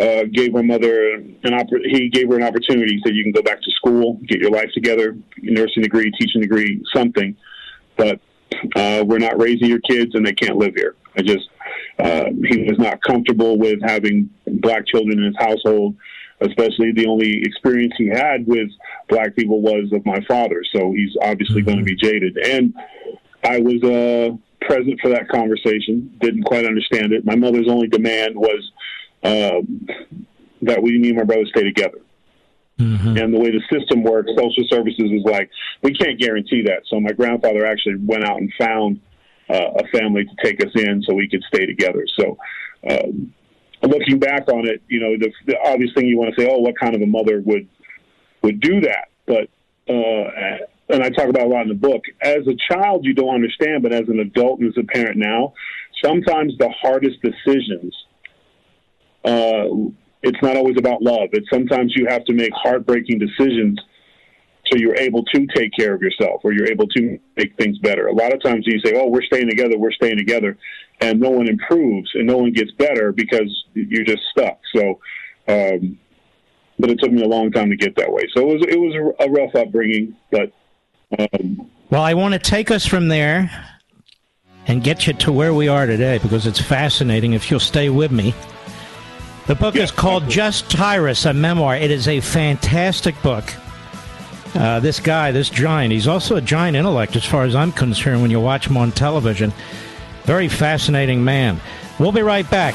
uh, gave my mother an oppor- he gave her an opportunity. He said, "You can go back to school, get your life together, nursing degree, teaching degree, something, but uh, we're not raising your kids, and they can't live here." I just uh, he was not comfortable with having black children in his household especially the only experience he had with black people was of my father. So he's obviously mm-hmm. going to be jaded. And I was uh, present for that conversation. Didn't quite understand it. My mother's only demand was um, that we, me and my brother, stay together. Mm-hmm. And the way the system works, social services was like, we can't guarantee that. So my grandfather actually went out and found uh, a family to take us in so we could stay together. So, um, looking back on it, you know, the, the obvious thing you want to say, oh, what kind of a mother would would do that? But uh, and I talk about a lot in the book. As a child, you don't understand, but as an adult and as a parent now, sometimes the hardest decisions uh, it's not always about love. It's sometimes you have to make heartbreaking decisions so you're able to take care of yourself or you're able to make things better. A lot of times you say, "Oh, we're staying together, we're staying together," and no one improves and no one gets better because you're just stuck. So, um, but it took me a long time to get that way. So it was it was a rough upbringing, but. Um, well, I want to take us from there and get you to where we are today because it's fascinating. If you'll stay with me. The book is called Just Tyrus, a memoir. It is a fantastic book. Uh, this guy, this giant, he's also a giant intellect as far as I'm concerned when you watch him on television. Very fascinating man. We'll be right back.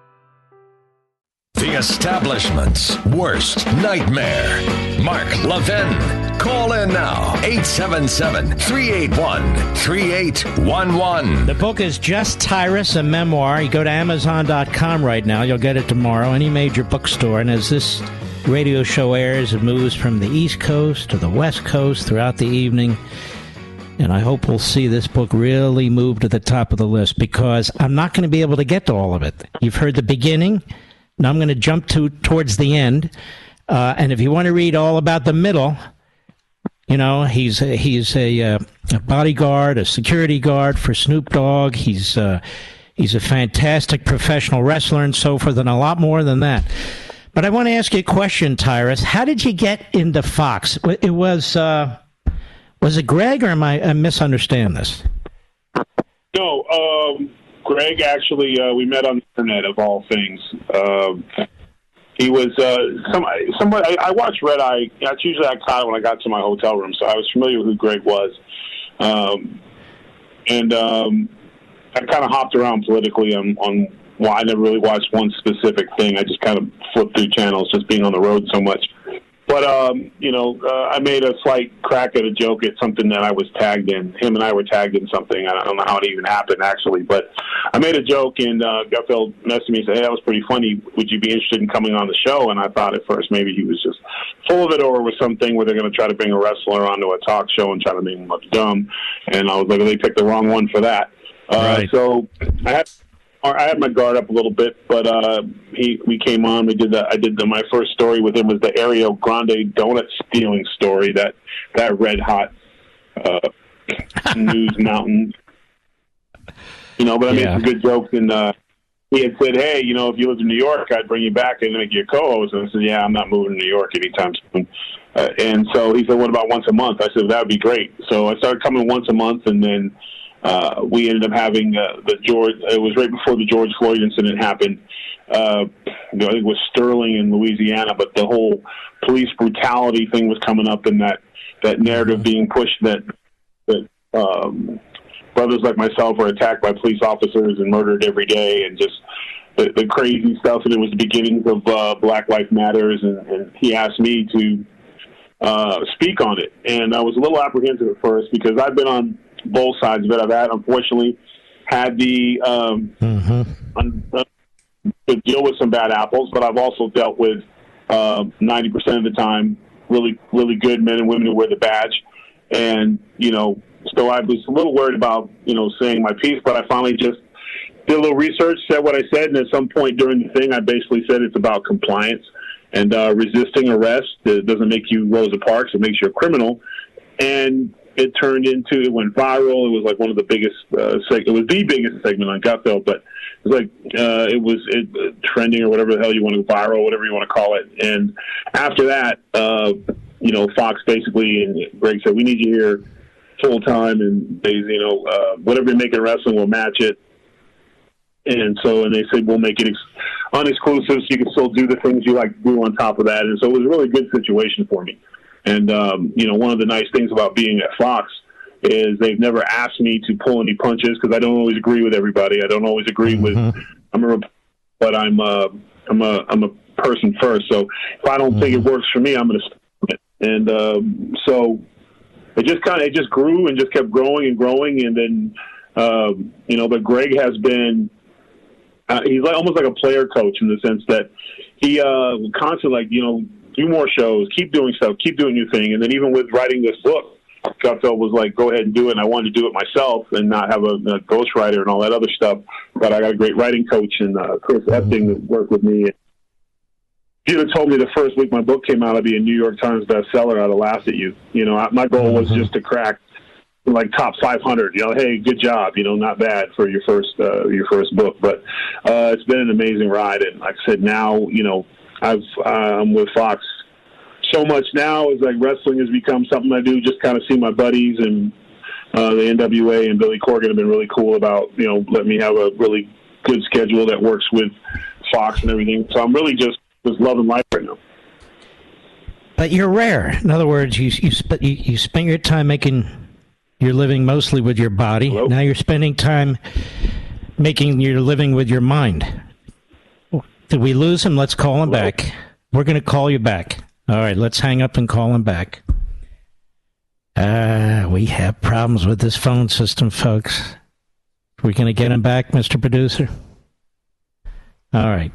The establishment's worst nightmare. Mark Levin. Call in now. 877 381 3811. The book is Just Tyrus, a memoir. You go to Amazon.com right now. You'll get it tomorrow, any major bookstore. And as this radio show airs, it moves from the East Coast to the West Coast throughout the evening. And I hope we'll see this book really move to the top of the list because I'm not going to be able to get to all of it. You've heard the beginning. Now I'm going to jump to towards the end. Uh, and if you want to read all about the middle, you know, he's a, he's a, uh, a bodyguard, a security guard for Snoop Dogg. He's uh, he's a fantastic professional wrestler and so forth, and a lot more than that. But I want to ask you a question, Tyrus. How did you get into Fox? It was uh, was it Greg, or am I, I misunderstand this? No, um, Greg actually uh, we met on the internet of all things. Um, he was uh, some somebody. I, I watched Red Eye. That's usually I caught it when I got to my hotel room, so I was familiar with who Greg was. Um, and um, I kind of hopped around politically on, on well, I never really watched one specific thing. I just kind of flipped through channels, just being on the road so much. But um, you know, uh, I made a slight crack at a joke at something that I was tagged in. Him and I were tagged in something. I don't know how it even happened actually, but I made a joke and uh, Gutfeld messaged me and said, "Hey, that was pretty funny. Would you be interested in coming on the show?" And I thought at first maybe he was just full of it, or it was something where they're going to try to bring a wrestler onto a talk show and try to make him look dumb. And I was like, they picked the wrong one for that. Uh, Right. So I had I had my guard up a little bit, but uh, he we came on. We did the I did the my first story with him was the Ariana Grande donut stealing story that that red hot uh, news mountain. You know, but I made Yeah. some good jokes, and uh, he had said, "Hey, you know, if you lived in New York, I'd bring you back and make you a co-host." And I said, "Yeah, I'm not moving to New York anytime soon." Uh, and so he said, "What about once a month?" I said, "That would be great." So I started coming once a month, and then uh, we ended up having uh, the George. It was right before the George Floyd incident happened. Uh, you know, I think it was Sterling in Louisiana, but the whole police brutality thing was coming up, and that that narrative being pushed that that um, brothers like myself were attacked by police officers and murdered every day, and just the, the crazy stuff. And it was the beginnings of uh, Black Lives Matters, and, and he asked me to uh, speak on it, and I was a little apprehensive at first because I've been on both sides of it. I've had, unfortunately, had the um, un- to deal with some bad apples, but I've also dealt with uh, ninety percent of the time really really good men and women who wear the badge, and you know, so I was a little worried about you know saying my piece, but I finally just did a little research, said what I said, and at some point during the thing, I basically said it's about compliance and uh, resisting arrest. It doesn't make you Rosa Parks; it makes you a criminal. And it turned into it went viral. It was like one of the biggest. Uh, seg- it was the biggest segment on Gutfeld, but it was like uh, it was it, uh, trending or whatever the hell you want to viral, whatever you want to call it. And after that, uh, you know, Fox basically and Greg said, "We need you here full time," and they, you know, uh, whatever you make in wrestling, we'll match it. And so, and they said we'll make it ex- unexclusive, so you can still do the things you like to do on top of that. And so, it was a really good situation for me. And um, you know, one of the nice things about being at Fox is they've never asked me to pull any punches because I don't always agree with everybody. I don't always agree mm-hmm. with. I'm a, but I'm a, I'm a, I'm a person first. So if I don't mm-hmm. think it mm-hmm. works for me, I'm going to stop it. And um, so it just kind of it just grew and just kept growing and growing. And then um, you know, but Greg has been. Uh, he's like almost like a player coach in the sense that he uh, constantly like you know do more shows, keep doing stuff, keep doing your thing. And then even with writing this book, Gutfeld was like, go ahead and do it. And I wanted to do it myself and not have a, a ghostwriter and all that other stuff. But I got a great writing coach and uh, Chris Epting that worked with me. If you'd have told me the first week my book came out, I'd be a New York Times bestseller. I'd have laughed at you. You know, I, my goal was mm-hmm. just to crack like top 500 you know hey good job you know not bad for your first uh, your first book but uh, it's been an amazing ride and like i said now you know I've um, with Fox so much now is like wrestling has become something I do. Just kind of see my buddies and uh, the NWA and Billy Corgan have been really cool about you know letting me have a really good schedule that works with Fox and everything. So I'm really just just loving life right now. But you're rare. In other words, you you, sp- you, you spent your time making your living mostly with your body. Hello? Now you're spending time making your living with your mind. Did we lose him? Let's call him Hello? back. We're going to call you back. All right, let's hang up and call him back. Uh, we have problems with this phone system, folks. We're going to get him back, Mr. Producer? All right.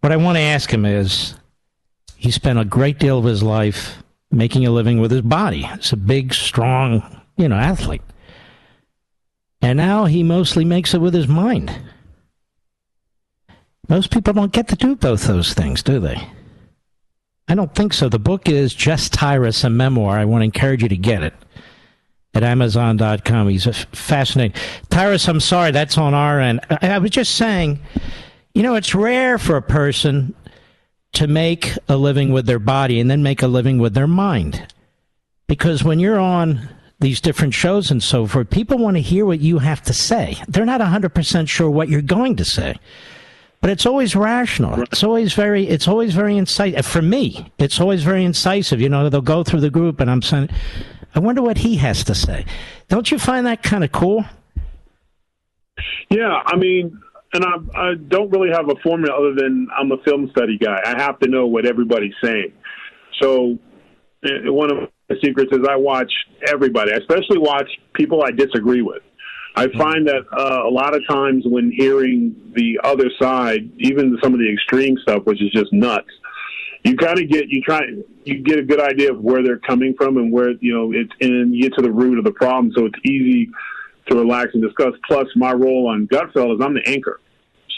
What I want to ask him is he spent a great deal of his life making a living with his body. He's a big, strong, you know, athlete. And now he mostly makes it with his mind. Most people don't get to do both those things, do they? I don't think so. The book is Just Tyrus, a memoir. I want to encourage you to get it at Amazon.com. He's fascinating. Tyrus, I'm sorry, that's on our end. I was just saying, you know, it's rare for a person to make a living with their body and then make a living with their mind. Because when you're on these different shows and so forth, people want to hear what you have to say. They're not 100% sure what you're going to say but it's always rational. It's always very, it's always very incisive. For me, it's always very incisive. You know, they'll go through the group and I'm saying, I wonder what he has to say. Don't you find that kind of cool? Yeah, I mean, and I, I don't really have a formula other than I'm a film study guy. I have to know what everybody's saying. So eh, one of the secrets is I watch everybody. I especially watch people I disagree with. I find that uh, a lot of times when hearing the other side, even some of the extreme stuff, which is just nuts, you kind of get you try you get a good idea of where they're coming from and where you know it's and you get to the root of the problem. So it's easy to relax and discuss. Plus, my role on Gutfeld is I'm the anchor.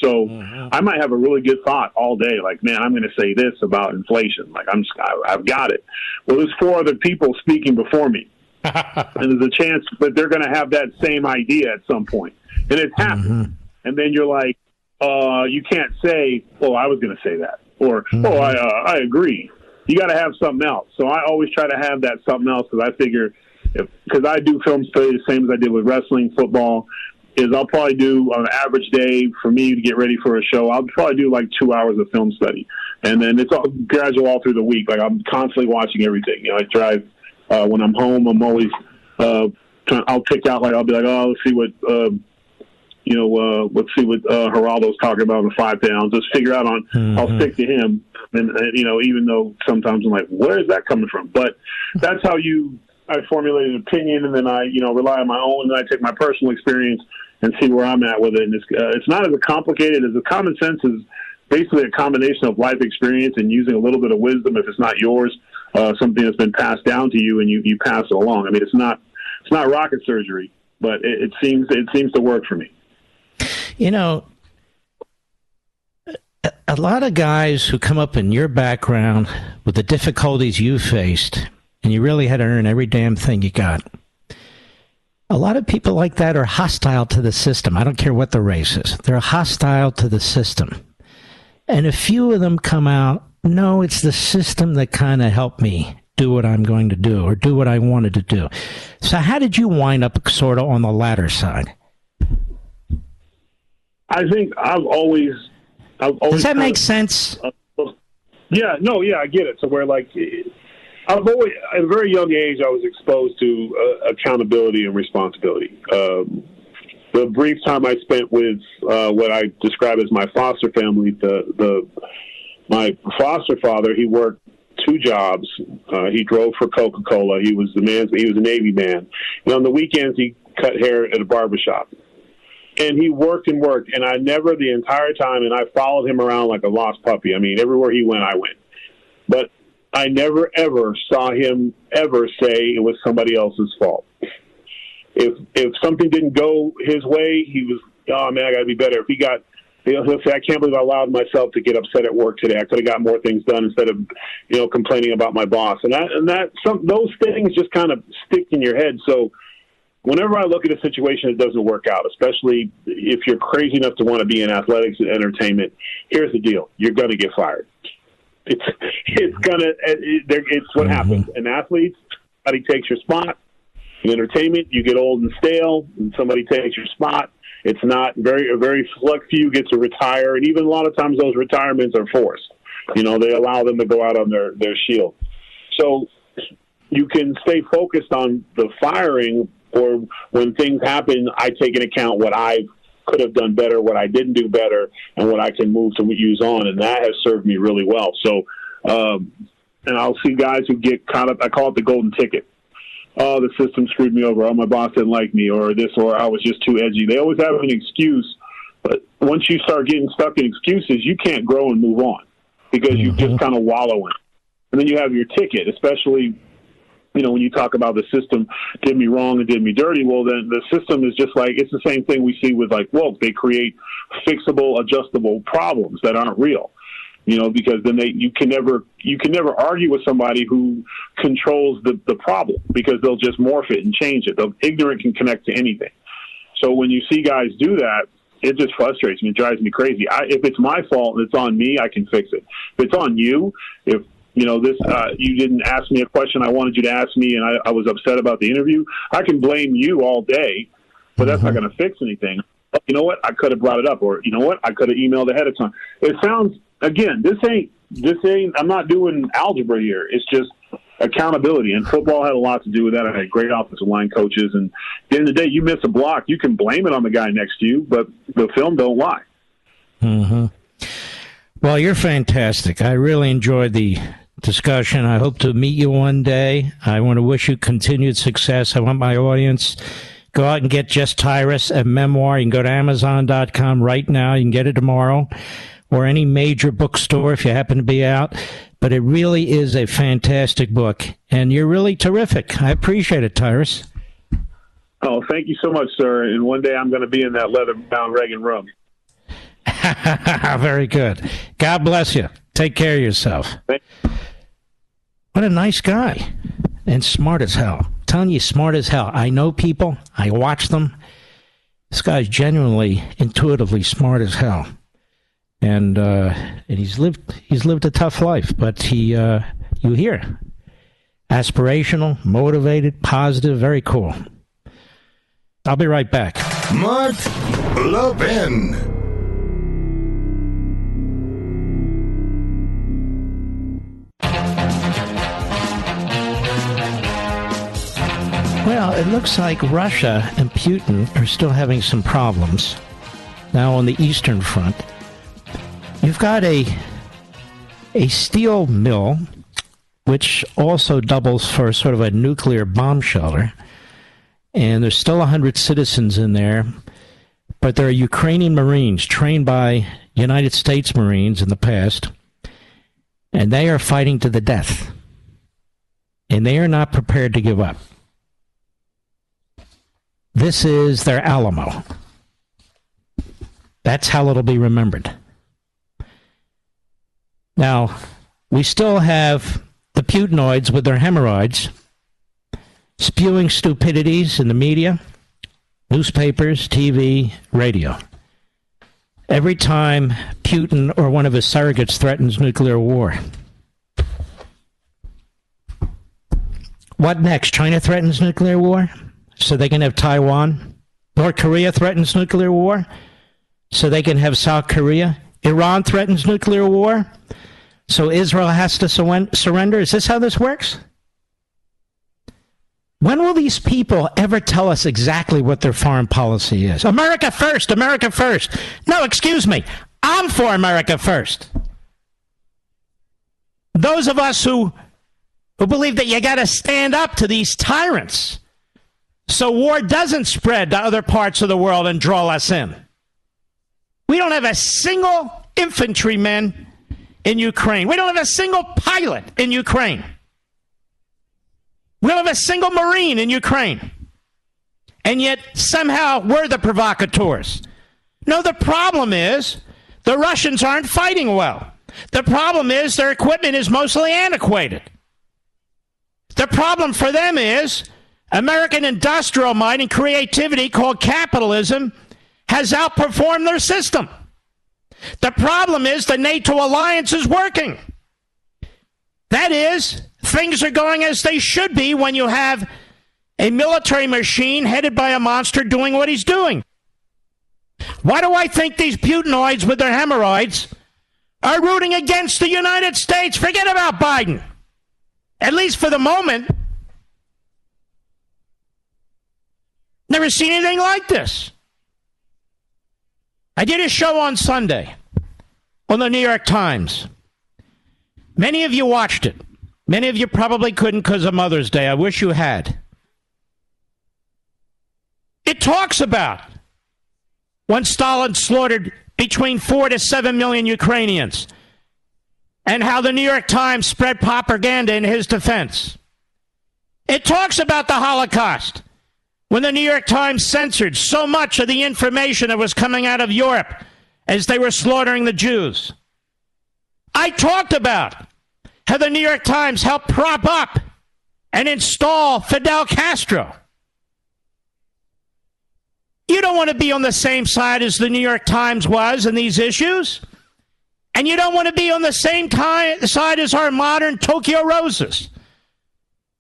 So mm-hmm. I might have a really good thought all day, like, man, I'm going to say this about inflation. Like I'm, I've got it. Well, there's four other people speaking before me and there's a chance that they're going to have that same idea at some point, and it's happened. Mm-hmm. And then you're like, uh, you can't say, "Oh, I was going to say that," or mm-hmm. "Oh, I uh, I agree." You got to have something else. So I always try to have that something else because I figure, because I do film study the same as I did with wrestling, football. Is I'll probably do on an average day for me to get ready for a show. I'll probably do like two hours of film study, and then it's all gradual all through the week. Like I'm constantly watching everything. You know, I drive uh, when I'm home, I'm always uh, trying, I'll pick out like I'll be like, oh, let's see what uh, you know, uh, let's see what uh, Geraldo's talking about in the five pounds. Just figure out on. Mm-hmm. I'll stick to him, and, and you know, even though sometimes I'm like, where is that coming from? But that's how you. I formulate an opinion, and then I, you know, rely on my own, and I take my personal experience and see where I'm at with it. And it's, uh, it's not as complicated as the common sense is basically a combination of life experience and using a little bit of wisdom if it's not yours, uh, something that's been passed down to you and you, you pass it along. I mean, it's not it's not rocket surgery, but it, it seems it seems to work for me. You know, a lot of guys who come up in your background with the difficulties you faced, and you really had to earn every damn thing you got. A lot of people like that are hostile to the system. I don't care what the race is. They're hostile to the system. And a few of them come out, no, it's the system that kind of helped me do what I'm going to do or do what I wanted to do. So, how did you wind up sort of on the latter side? I think I've always, I've always. Does that make sense? Uh, yeah, no, yeah, I get it. So where like, I've always at a very young age I was exposed to uh, accountability and responsibility. Um, the brief time I spent with uh, what I describe as my foster family, the the my foster father, he worked two jobs. Uh, he drove for Coca Cola. He was the man. He was a Navy man. And on the weekends, he cut hair at a barbershop. and he worked and worked, and I never the entire time, and I followed him around like a lost puppy. I mean, everywhere he went, I went, but I never ever saw him ever say it was somebody else's fault. If if something didn't go his way, he was, oh man, I got to be better. If he got he'll, he'll say, I can't believe I allowed myself to get upset at work today. I could have got more things done instead of, you know, complaining about my boss. And that, and that, some, those things just kind of stick in your head. So whenever I look at a situation that doesn't work out, especially if you're crazy enough to want to be in athletics and entertainment, here's the deal: you're going to get fired. It's it's gonna it's what mm-hmm. happens. An athlete, somebody takes your spot. In entertainment, you get old and stale, and somebody takes your spot. It's not very a very few get to retire, and even a lot of times those retirements are forced. You know, they allow them to go out on their their shield. So you can stay focused on the firing or when things happen, I take into account what I could have done better, what I didn't do better, and what I can move to use on, and that has served me really well. So, um, and I'll see guys who get caught up. I call it the golden ticket. Oh, the system screwed me over. Oh, my boss didn't like me, or this, or I was just too edgy. They always have an excuse, but once you start getting stuck in excuses, you can't grow and move on because you just mm-hmm. kind of wallow in. And then you have your ticket, especially you know, when you talk about the system did me wrong and did me dirty, well, then the system is just like it's the same thing we see with like woke. They create fixable, adjustable problems that aren't real. You know, because then they you can never you can never argue with somebody who controls the the problem because they'll just morph it and change it. The ignorant can connect to anything. So when you see guys do that, it just frustrates me. It drives me crazy. I, if it's my fault and it's on me, I can fix it. If it's on you, if you know this uh, you didn't ask me a question i wanted you to ask me and I, I was upset about the interview i can blame you all day but that's mm-hmm. not going to fix anything you know what i could have brought it up or you know what i could have emailed ahead of time it sounds again this ain't this ain't i'm not doing algebra here it's just accountability and football had a lot to do with that i had great offensive line coaches and at the end of the day you miss a block you can blame it on the guy next to you but the film don't lie mm-hmm. well you're fantastic i really enjoyed the discussion. I hope to meet you one day. I want to wish you continued success. I want my audience go out and get Just Tyrus a memoir. You can go to Amazon.com right now. You can get it tomorrow or any major bookstore if you happen to be out. But it really is a fantastic book, and you're really terrific. I appreciate it, Tyrus. Oh, thank you so much, sir. And one day I'm going to be in that leather bound Reagan room. Very good. God bless you. Take care of yourself. What a nice guy. And smart as hell. Telling you, smart as hell. I know people, I watch them. This guy's genuinely, intuitively smart as hell. And uh, and he's lived he's lived a tough life, but he uh, you hear aspirational, motivated, positive, very cool. I'll be right back. Mark Levin. Well, it looks like Russia and Putin are still having some problems now on the Eastern Front. You've got a a steel mill, which also doubles for sort of a nuclear bomb shelter, and there's still 100 citizens in there. but there are Ukrainian Marines trained by United States Marines in the past, and they are fighting to the death. And they are not prepared to give up. This is their Alamo. That's how it'll be remembered. Now, we still have the Putinoids with their hemorrhoids spewing stupidities in the media, newspapers, TV, radio. Every time Putin or one of his surrogates threatens nuclear war. What next? China threatens nuclear war so they can have Taiwan. North Korea threatens nuclear war so they can have South Korea. Iran threatens nuclear war so Israel has to surrender. Is this how this works? When will these people ever tell us exactly what their foreign policy is? America first, America first. No, excuse me. I'm for America first. Those of us who who believe that you got to stand up to these tyrants so war doesn't spread to other parts of the world and draw us in. We don't have a single infantryman in Ukraine. We don't have a single pilot in Ukraine. We don't have a single Marine in Ukraine. And yet, somehow, we're the provocateurs. No, the problem is the Russians aren't fighting well. The problem is their equipment is mostly antiquated. The problem for them is American industrial mind and creativity called capitalism has outperformed their system. The problem is the NATO alliance is working. That is, things are going as they should be when you have a military machine headed by a monster doing what he's doing. Why do I think these Putinoids with their hemorrhoids are rooting against the United States? Forget about Biden. At least for the moment. Never seen anything like this. I did a show on Sunday on the New York Times. Many of you watched it. Many of you probably couldn't because of Mother's Day. I wish you had. It talks about when Stalin slaughtered between four to seven million Ukrainians and how the New York Times spread propaganda in his defense. It talks about the Holocaust when the New York Times censored so much of the information that was coming out of Europe as they were slaughtering the Jews. I talked about how the New York Times helped prop up and install Fidel Castro. You don't want to be on the same side as the New York Times was in these issues. And you don't want to be on the same side as our modern Tokyo Roses.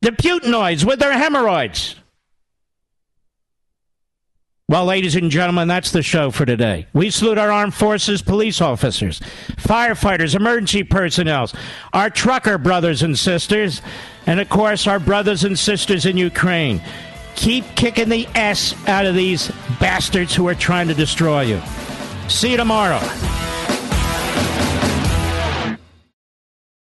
The Putinoids with their hemorrhoids. Well, ladies and gentlemen, that's the show for today. We salute our armed forces, police officers, firefighters, emergency personnel, our trucker brothers and sisters, and of course, our brothers and sisters in Ukraine. Keep kicking the S out of these bastards who are trying to destroy you. See you tomorrow.